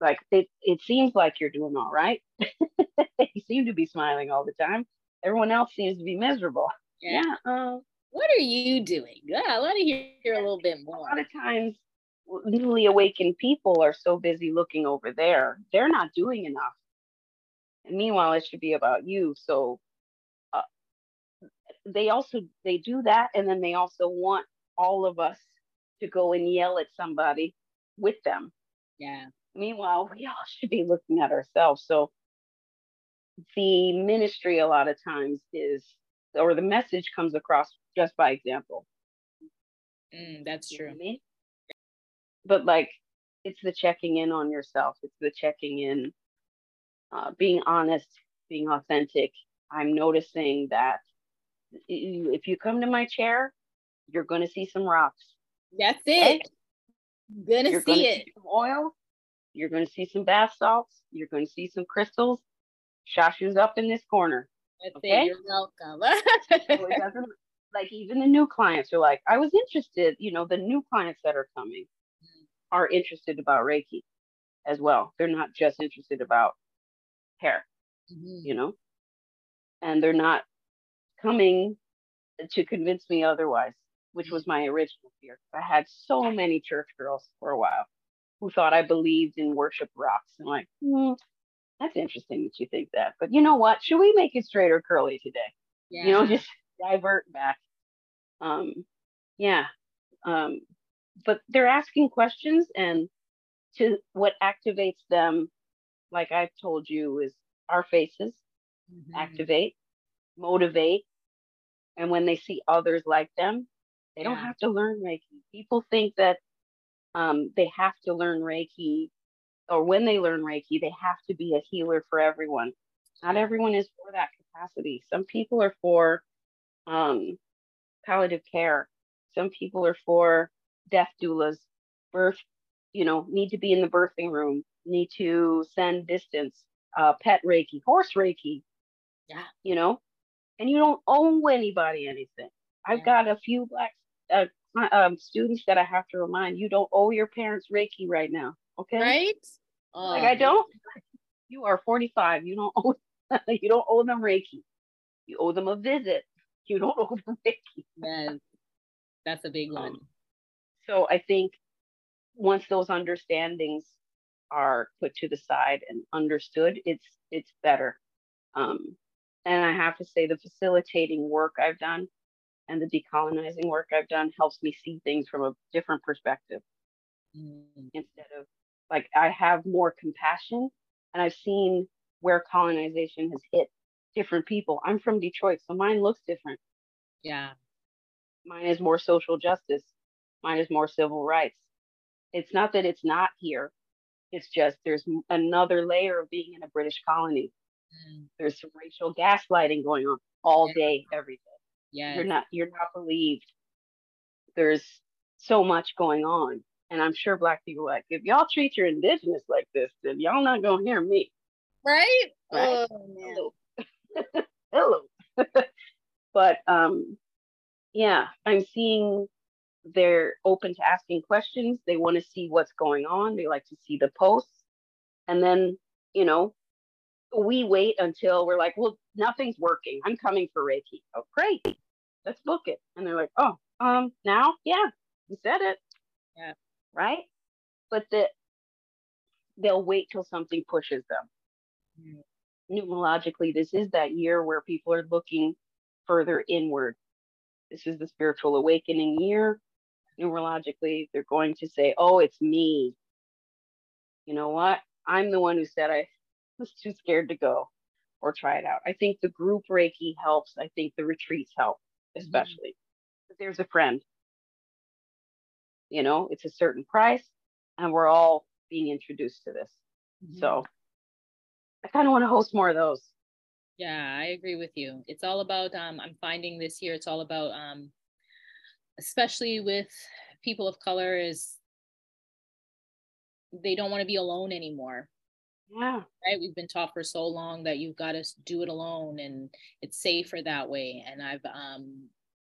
Like, it, it seems like you're doing all right. you seem to be smiling all the time. Everyone else seems to be miserable. Yeah. Yeah. Uh, What are you doing? Yeah, I want to hear a little bit more. a lot of times, newly awakened people are so busy looking over there, they're not doing enough. And meanwhile, it should be about you. So, uh, they also they do that, and then they also want all of us to go and yell at somebody with them. Yeah. Meanwhile, we all should be looking at ourselves. So the ministry a lot of times is, or the message comes across just by example. Mm, that's You know true. I mean? But like, it's the checking in on yourself. It's the checking in, uh, being honest, being authentic. I'm noticing that if you come to my chair, you're going to see some rocks. That's it. Gonna You're see going to it. see some oil. You're going to see some bath salts. You're going to see some crystals. Shashu's up in this corner. okay? you're welcome. so it like even the new clients are like, I was interested, you know, the new clients that are coming mm-hmm. are interested about Reiki as well. They're not just interested about hair, mm-hmm. you know, and they're not coming to convince me otherwise, which was my original fear. I had so many church girls for a while who thought I believed in worship rocks and like, mm, that's interesting that you think that. But you know what? Should we make it straight or curly today? Yeah. You know, just divert back. Um, yeah. Um, but they're asking questions and to what activates them, like I've told you, is our faces mm-hmm. activate, motivate. And when they see others like them, they don't have to learn Reiki. People think that um, they have to learn Reiki, or when they learn Reiki, they have to be a healer for everyone. Not everyone is for that capacity. Some people are for um, palliative care. Some people are for death doulas, birth, you know, need to be in the birthing room, need to send distance, uh, pet Reiki, horse Reiki. Yeah. You know, and you don't owe anybody anything. I've yeah. got a few black uh, um, students that I have to remind you don't owe your parents Reiki right now. Okay. Right. like I don't. You are 45. You don't owe. you don't owe them Reiki. You owe them a visit. You don't owe them Reiki. yes, that's a big one. Um, so I think once those understandings are put to the side and understood, it's it's better. Um, and I have to say, the facilitating work I've done and the decolonizing work I've done helps me see things from a different perspective. Mm. Instead of like, I have more compassion and I've seen where colonization has hit different people. I'm from Detroit, so mine looks different. Yeah. Mine is more social justice, mine is more civil rights. It's not that it's not here, it's just there's another layer of being in a British colony. Mm. There's some racial gaslighting going on all yeah. day, every day. Yeah. You're not you're not believed. There's so much going on. And I'm sure black people like, if y'all treat your indigenous like this, then y'all not gonna hear me. Right? right? Oh, Hello. Hello. but um yeah, I'm seeing they're open to asking questions. They want to see what's going on. They like to see the posts. And then, you know, we wait until we're like, well, nothing's working. I'm coming for Reiki. Oh, great. Let's book it. And they're like, oh, um, now? Yeah, you said it. Yeah. Right? But the they'll wait till something pushes them. Mm. Numerologically, this is that year where people are looking further inward. This is the spiritual awakening year. Numerologically, they're going to say, oh, it's me. You know what? I'm the one who said I was too scared to go or try it out. I think the group Reiki helps. I think the retreats help, mm-hmm. especially. Mm-hmm. There's a friend. You know, it's a certain price, and we're all being introduced to this. Mm-hmm. So I kind of want to host more of those. Yeah, I agree with you. It's all about um I'm finding this year it's all about um especially with people of color is they don't want to be alone anymore. Yeah. Right. We've been taught for so long that you've got to do it alone and it's safer that way. And I've um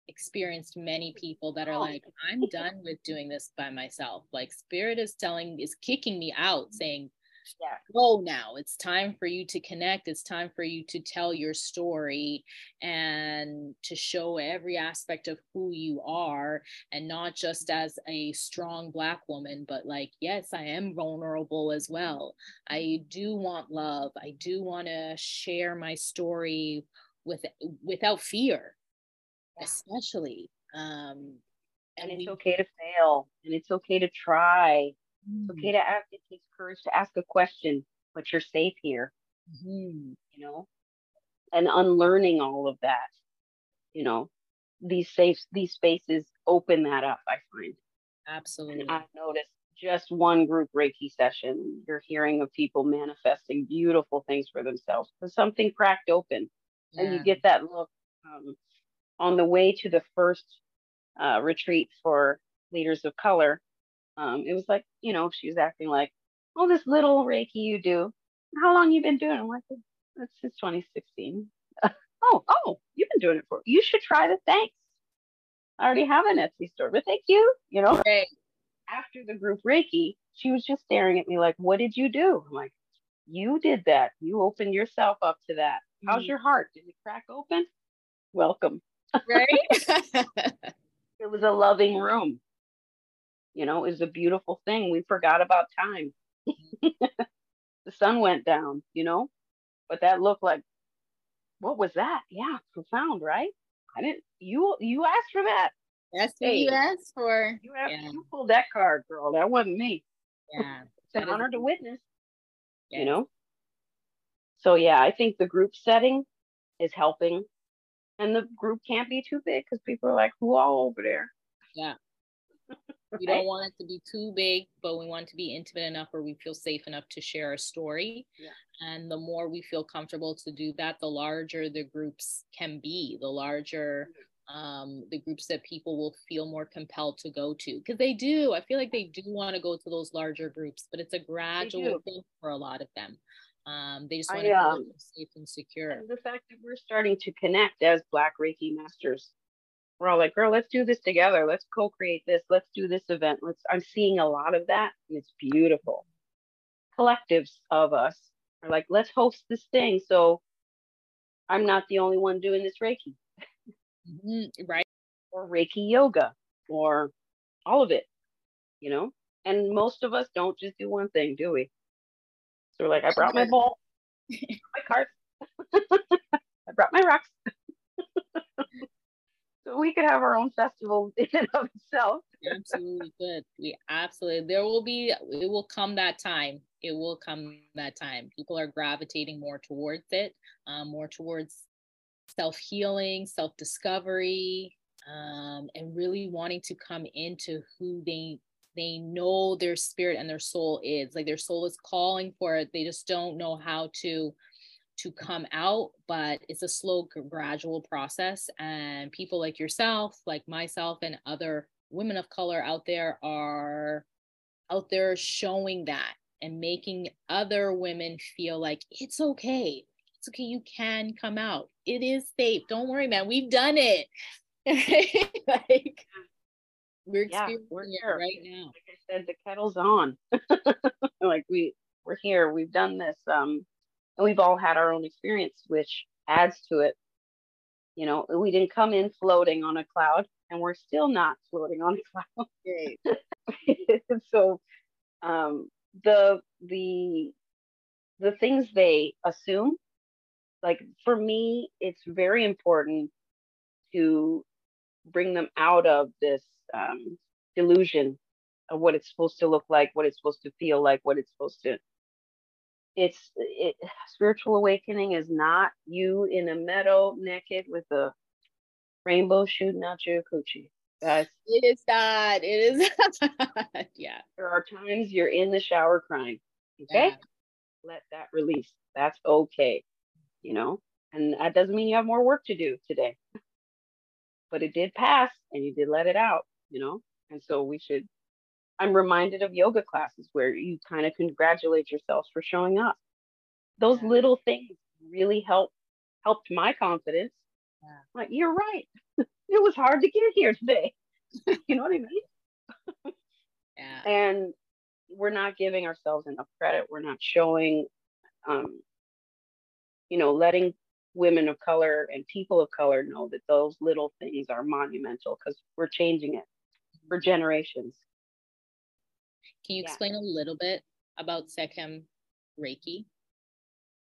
experienced many people that are oh. like, I'm done with doing this by myself. Like spirit is telling is kicking me out, saying, yeah. go now. It's time for you to connect. It's time for you to tell your story and to show every aspect of who you are and not just as a strong Black woman, but like, yes, I am vulnerable as well. I do want love. I do want to share my story with without fear, yeah. especially. Um, and, and it's we, okay to fail and it's okay to try it's okay mm. to ask. It takes courage to ask a question, but you're safe here. Mm-hmm. You know, and unlearning all of that. You know, these safe these spaces open that up. I find absolutely. And I've noticed just one group Reiki session, you're hearing of people manifesting beautiful things for themselves because something cracked open, yeah. and you get that look. Um, on the way to the first uh, retreat for leaders of color, um, it was like, you know, she was acting like, oh, this little Reiki you do. How long you been doing? I'm like, it's since 2016. oh, oh, you've been doing it for you should try the thanks. I already have an Etsy store, but thank you. You know, right. after the group Reiki, she was just staring at me like, What did you do? I'm like, You did that. You opened yourself up to that. How's mm. your heart? Did it crack open? Welcome. Right. it was a loving room. You know, is a beautiful thing. We forgot about time. the sun went down, you know, but that looked like, what was that? Yeah, profound, right? I didn't. You you asked for that. That's what hey, you asked for. You, have, yeah. you pulled that card, girl. That wasn't me. Yeah, it's an honor to witness. You know. So yeah, I think the group setting is helping, and the group can't be too big because people are like, "Who all over there?" Yeah. We don't want it to be too big, but we want to be intimate enough where we feel safe enough to share a story. Yeah. And the more we feel comfortable to do that, the larger the groups can be, the larger um, the groups that people will feel more compelled to go to. Because they do, I feel like they do want to go to those larger groups, but it's a gradual thing for a lot of them. Um, they just want to um, feel safe and secure. And the fact that we're starting to connect as Black Reiki masters we're all like, girl, let's do this together. Let's co-create this. Let's do this event. Let's I'm seeing a lot of that. And it's beautiful. Collectives of us are like, let's host this thing. So I'm not the only one doing this Reiki. Mm-hmm, right. Or Reiki yoga or all of it, you know? And most of us don't just do one thing, do we? So we're like, I brought my bowl, my cards, I brought my rocks we could have our own festival in and of itself. absolutely good. We absolutely there will be it will come that time. It will come that time. People are gravitating more towards it, um, more towards self healing, self discovery, um, and really wanting to come into who they they know their spirit and their soul is. Like their soul is calling for it. They just don't know how to to come out, but it's a slow, gradual process. And people like yourself, like myself, and other women of color out there are out there showing that and making other women feel like it's okay. It's okay. You can come out. It is safe. Don't worry, man. We've done it. like we're experiencing yeah, we're it right now. Like I said, the kettle's on. like we we're here. We've done this. Um, and we've all had our own experience, which adds to it. You know, we didn't come in floating on a cloud, and we're still not floating on a cloud. so, um, the the the things they assume, like for me, it's very important to bring them out of this um, delusion of what it's supposed to look like, what it's supposed to feel like, what it's supposed to it's it, spiritual awakening is not you in a meadow naked with a rainbow shooting out your coochie. Guys, it is not. It is. not. yeah. There are times you're in the shower crying. Okay. Yeah. Let that release. That's okay. You know, and that doesn't mean you have more work to do today. but it did pass and you did let it out, you know? And so we should I'm reminded of yoga classes where you kind of congratulate yourselves for showing up. Those yeah. little things really help helped my confidence. Yeah. Like you're right. it was hard to get here today. you know what I mean? yeah. And we're not giving ourselves enough credit. We're not showing um, you know, letting women of color and people of color know that those little things are monumental because we're changing it for mm-hmm. generations. Can you yeah. explain a little bit about Sekhem Reiki?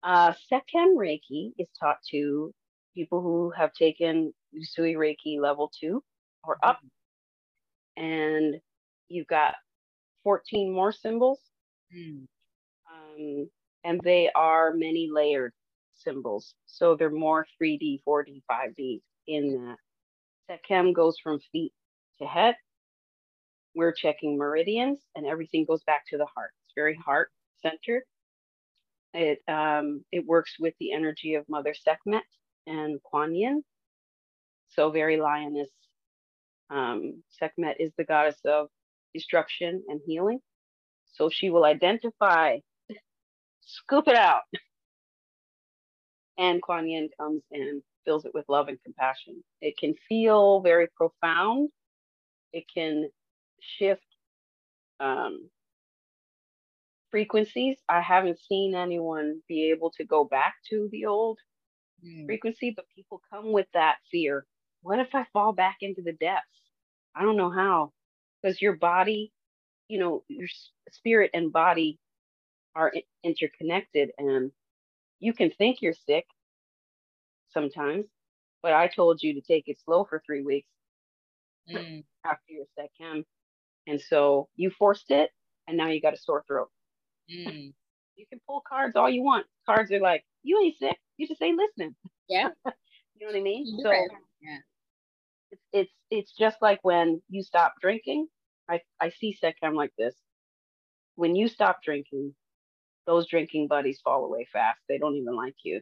Uh, Sekhem Reiki is taught to people who have taken Usui Reiki level two or up. Mm-hmm. And you've got 14 more symbols. Mm. Um, and they are many layered symbols. So they're more 3D, 4D, 5D in that. Sekhem goes from feet to head we're checking meridians and everything goes back to the heart. It's very heart centered. It, um, it works with the energy of Mother Sekhmet and Kuan Yin. So very lioness. Um, Sekhmet is the goddess of destruction and healing. So she will identify, scoop it out. And Kuan Yin comes and fills it with love and compassion. It can feel very profound. It can shift um, frequencies. I haven't seen anyone be able to go back to the old mm. frequency, but people come with that fear. What if I fall back into the depths? I don't know how, because your body, you know, your spirit and body are interconnected, and you can think you're sick sometimes, but I told you to take it slow for three weeks mm. after your Sekhem. And so you forced it, and now you got a sore throat. Mm. you can pull cards all you want. Cards are like, you ain't sick. You just ain't listening. Yeah. you know what I mean? So yeah. It's, it's it's just like when you stop drinking. I, I see sick, I'm like this. When you stop drinking, those drinking buddies fall away fast. They don't even like you.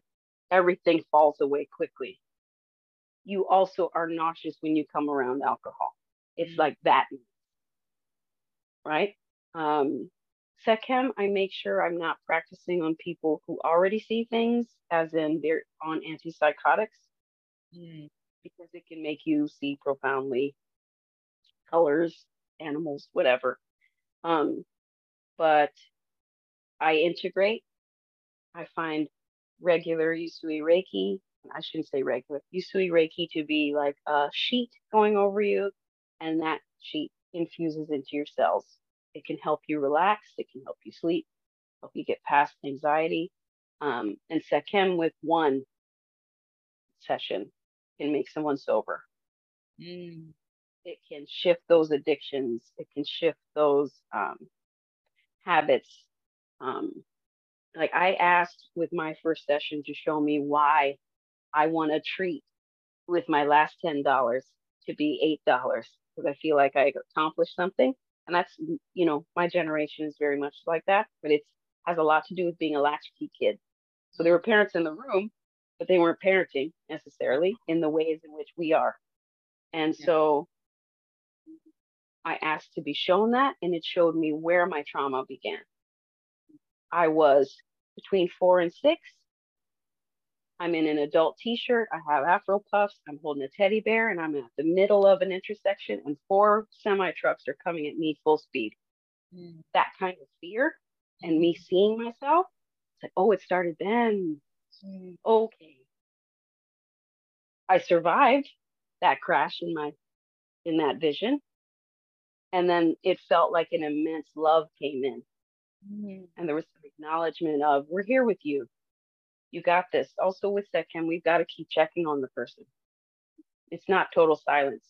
Everything falls away quickly. You also are nauseous when you come around alcohol. It's mm-hmm. like that. Right? Um, Sekhem, I make sure I'm not practicing on people who already see things, as in they're on antipsychotics, mm. because it can make you see profoundly colors, animals, whatever. Um, but I integrate. I find regular Usui Reiki, I shouldn't say regular, Usui Reiki to be like a sheet going over you, and that sheet infuses into your cells. It can help you relax. It can help you sleep, help you get past anxiety. Um, and Sekhem with one session can make someone sober. Mm. It can shift those addictions. It can shift those um, habits. Um, like I asked with my first session to show me why I want a treat with my last $10 to be $8 because I feel like I accomplished something. And that's you know my generation is very much like that but it has a lot to do with being a latchkey kid. So there were parents in the room but they weren't parenting necessarily in the ways in which we are. And yeah. so i asked to be shown that and it showed me where my trauma began. I was between four and six I'm in an adult t-shirt. I have afro puffs. I'm holding a teddy bear and I'm at the middle of an intersection and four semi trucks are coming at me full speed. Mm. That kind of fear and me mm. seeing myself, it's like, oh, it started then. Mm. Okay. I survived that crash in my in that vision. And then it felt like an immense love came in. Mm. And there was some acknowledgement of, we're here with you you got this. Also with Sekhem, we've got to keep checking on the person. It's not total silence.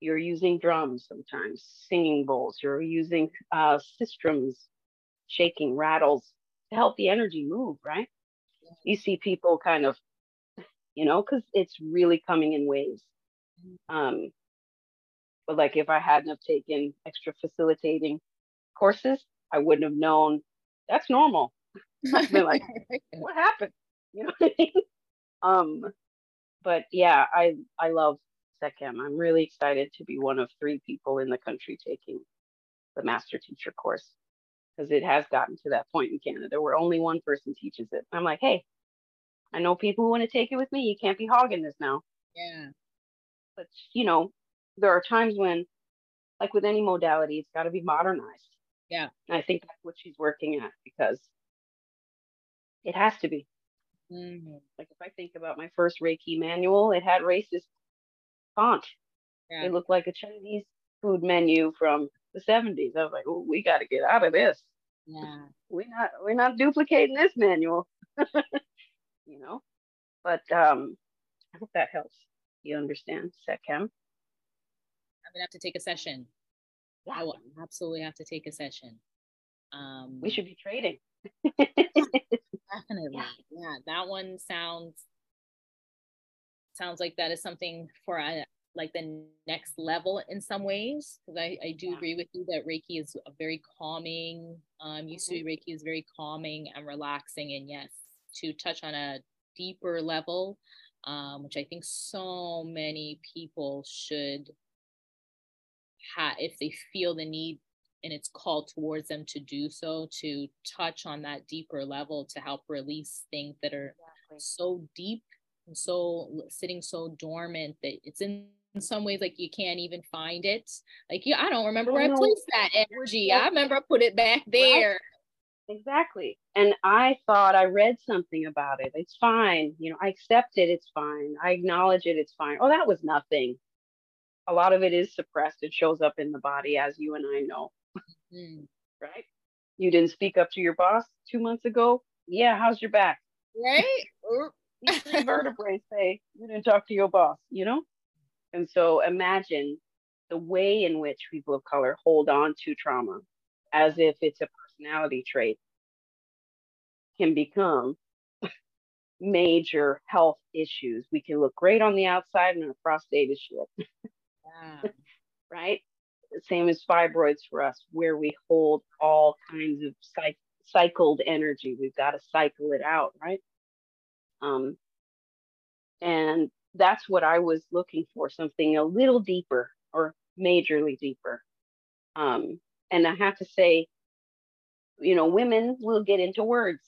You're using drums sometimes, singing bowls. You're using uh, systems, shaking, rattles to help the energy move, right? You see people kind of, you know, because it's really coming in waves. Um, but like if I hadn't have taken extra facilitating courses, I wouldn't have known that's normal. Like, what happened? You know what I mean? Um, but yeah, I I love Sekhem. I'm really excited to be one of three people in the country taking the master teacher course because it has gotten to that point in Canada where only one person teaches it. I'm like, hey, I know people who want to take it with me. You can't be hogging this now. Yeah. But you know, there are times when, like with any modality, it's got to be modernized. Yeah. And I think that's what she's working at because it has to be. Mm-hmm. Like if I think about my first Reiki manual, it had racist font. Yeah. It looked like a Chinese food menu from the 70s. I was like, oh, we got to get out of this. Yeah. We're not we're not duplicating this manual. you know? But um I hope that helps. You understand, Sekhem? I'm gonna have to take a session. Yeah. I will absolutely have to take a session. Um, we should be trading. Definitely. Yeah. yeah, that one sounds sounds like that is something for a, uh, like the next level in some ways because I, I do yeah. agree with you that reiki is a very calming um mm-hmm. reiki is very calming and relaxing and yes to touch on a deeper level um which i think so many people should have if they feel the need and it's called towards them to do so to touch on that deeper level to help release things that are exactly. so deep and so sitting so dormant that it's in, in some ways like you can't even find it. Like yeah, I don't remember where I placed that energy. I remember I put it back there. Right. Exactly. And I thought I read something about it. It's fine. You know, I accept it. It's fine. I acknowledge it. It's fine. Oh, that was nothing. A lot of it is suppressed. It shows up in the body, as you and I know. Mm. Right? You didn't speak up to your boss two months ago. Yeah, how's your back? Right? These vertebrae say you didn't talk to your boss, you know? And so imagine the way in which people of color hold on to trauma as if it's a personality trait can become major health issues. We can look great on the outside and our prostate is shit. Yeah. right? Same as fibroids for us, where we hold all kinds of cyc- cycled energy. We've got to cycle it out, right? Um, and that's what I was looking for something a little deeper or majorly deeper. Um, and I have to say, you know, women will get into words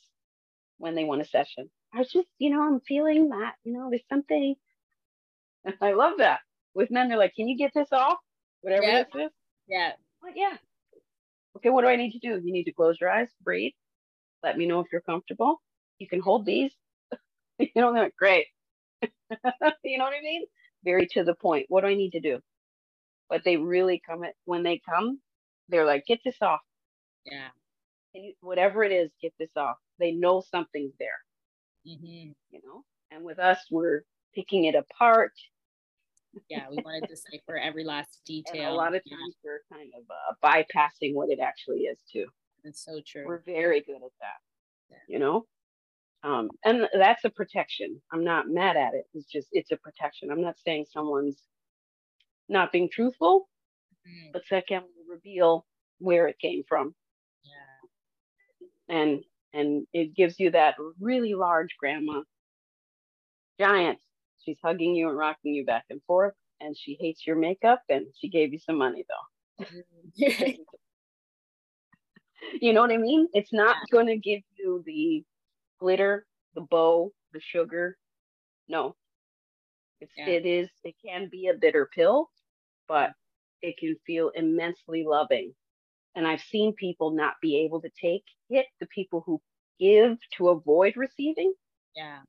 when they want a session. I was just, you know, I'm feeling that, you know, there's something. I love that. With men, they're like, can you get this off? Whatever yeah. this is. Yeah. Yeah. Okay, what do I need to do? You need to close your eyes, breathe. Let me know if you're comfortable. You can hold these. you know, they're great. you know what I mean? Very to the point. What do I need to do? But they really come at when they come, they're like, get this off. Yeah you, whatever it is, get this off. They know something's there. Mm-hmm. You know, and with us, we're picking it apart. Yeah, we want to decipher every last detail. And a lot of times yeah. we're kind of uh, bypassing what it actually is too. That's so true. We're very good at that. Yeah. You know, um, and that's a protection. I'm not mad at it. It's just it's a protection. I'm not saying someone's not being truthful, mm-hmm. but second, reveal where it came from Yeah. and and it gives you that really large grandma giant she's hugging you and rocking you back and forth and she hates your makeup and she gave you some money though. Mm-hmm. You know what i mean? It's not going to give you the glitter the bow the sugar. No. It's yeah. it is it can be a bitter pill but it can feel immensely loving. And I've seen people not be able to take it, the people who give to avoid receiving. Yeah.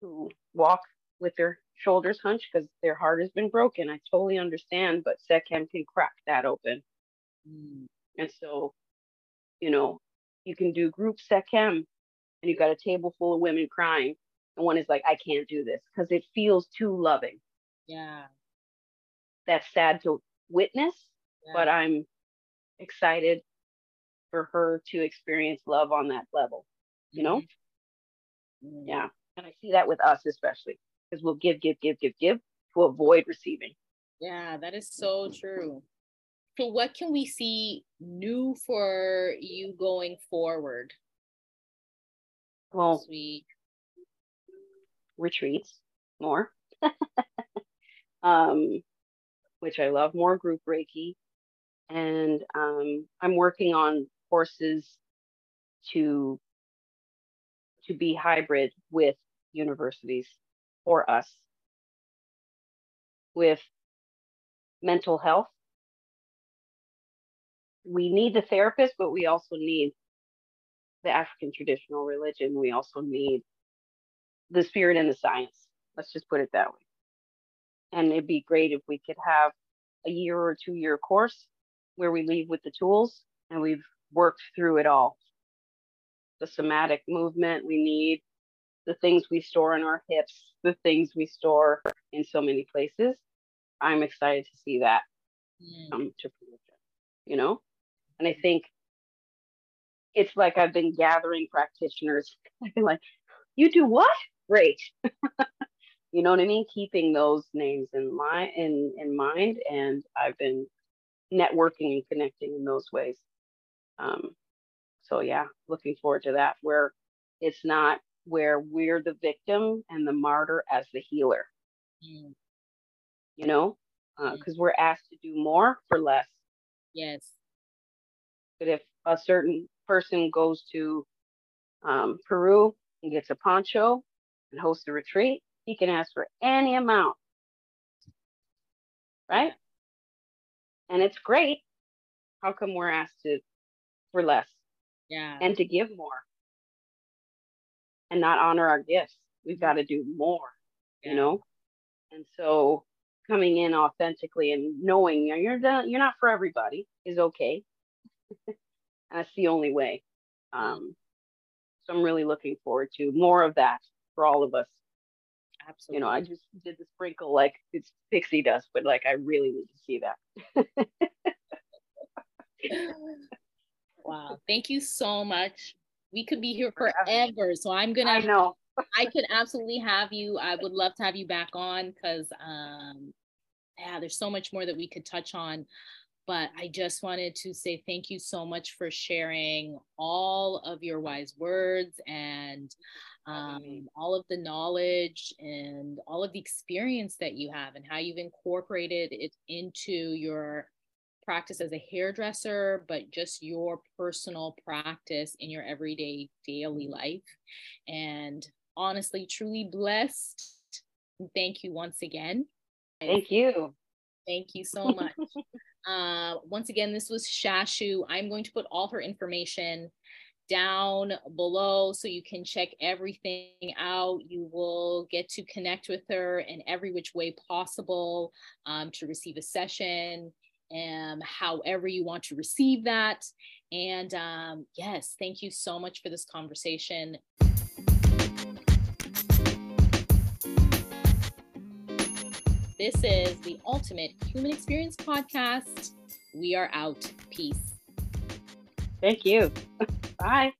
Who walk with their shoulders hunched because their heart has been broken. I totally understand, but Sekhem can crack that open. Mm. And so, you know, you can do group Sekhem and you've got a table full of women crying. And one is like, I can't do this because it feels too loving. Yeah. That's sad to witness, yeah. but I'm excited for her to experience love on that level, you know? Mm-hmm. Yeah. And I see that with us, especially because we'll give, give, give, give, give to avoid receiving. Yeah, that is so true. So, what can we see new for you going forward? Well, we retreats more, um, which I love more group Reiki, and um, I'm working on courses to to be hybrid with universities for us with mental health. We need the therapist, but we also need the African traditional religion. We also need the spirit and the science. Let's just put it that way. And it'd be great if we could have a year or two year course where we leave with the tools and we've worked through it all. The somatic movement we need, the things we store in our hips, the things we store in so many places. I'm excited to see that mm. come to fruition, you know? And I think it's like I've been gathering practitioners. I've been like, you do what? Great. you know what I mean? Keeping those names in mind in, in mind. And I've been networking and connecting in those ways. Um, so yeah, looking forward to that where it's not where we're the victim and the martyr as the healer. Mm. You know, because uh, mm. we're asked to do more for less. Yes. But if a certain person goes to um, Peru and gets a poncho and hosts a retreat, He can ask for any amount. Right? And it's great. How come we're asked to for less? Yeah. And to give more and not honor our gifts. We've got to do more, yeah. you know? And so coming in authentically and knowing you're done, you're not for everybody is okay. that's the only way. Um, so I'm really looking forward to more of that for all of us. Absolutely. You know, I just did the sprinkle like it's pixie dust, but like I really need to see that. wow. Thank you so much. We could be here forever. So I'm gonna I know. I could absolutely have you. I would love to have you back on because um yeah, there's so much more that we could touch on. But I just wanted to say thank you so much for sharing all of your wise words and um, all of the knowledge and all of the experience that you have and how you've incorporated it into your practice as a hairdresser, but just your personal practice in your everyday daily life. And honestly, truly blessed. Thank you once again. Thank you. Thank you so much. uh, once again, this was Shashu. I'm going to put all her information down below so you can check everything out. You will get to connect with her in every which way possible um, to receive a session and however you want to receive that. And um, yes, thank you so much for this conversation. This is the Ultimate Human Experience Podcast. We are out. Peace. Thank you. Bye.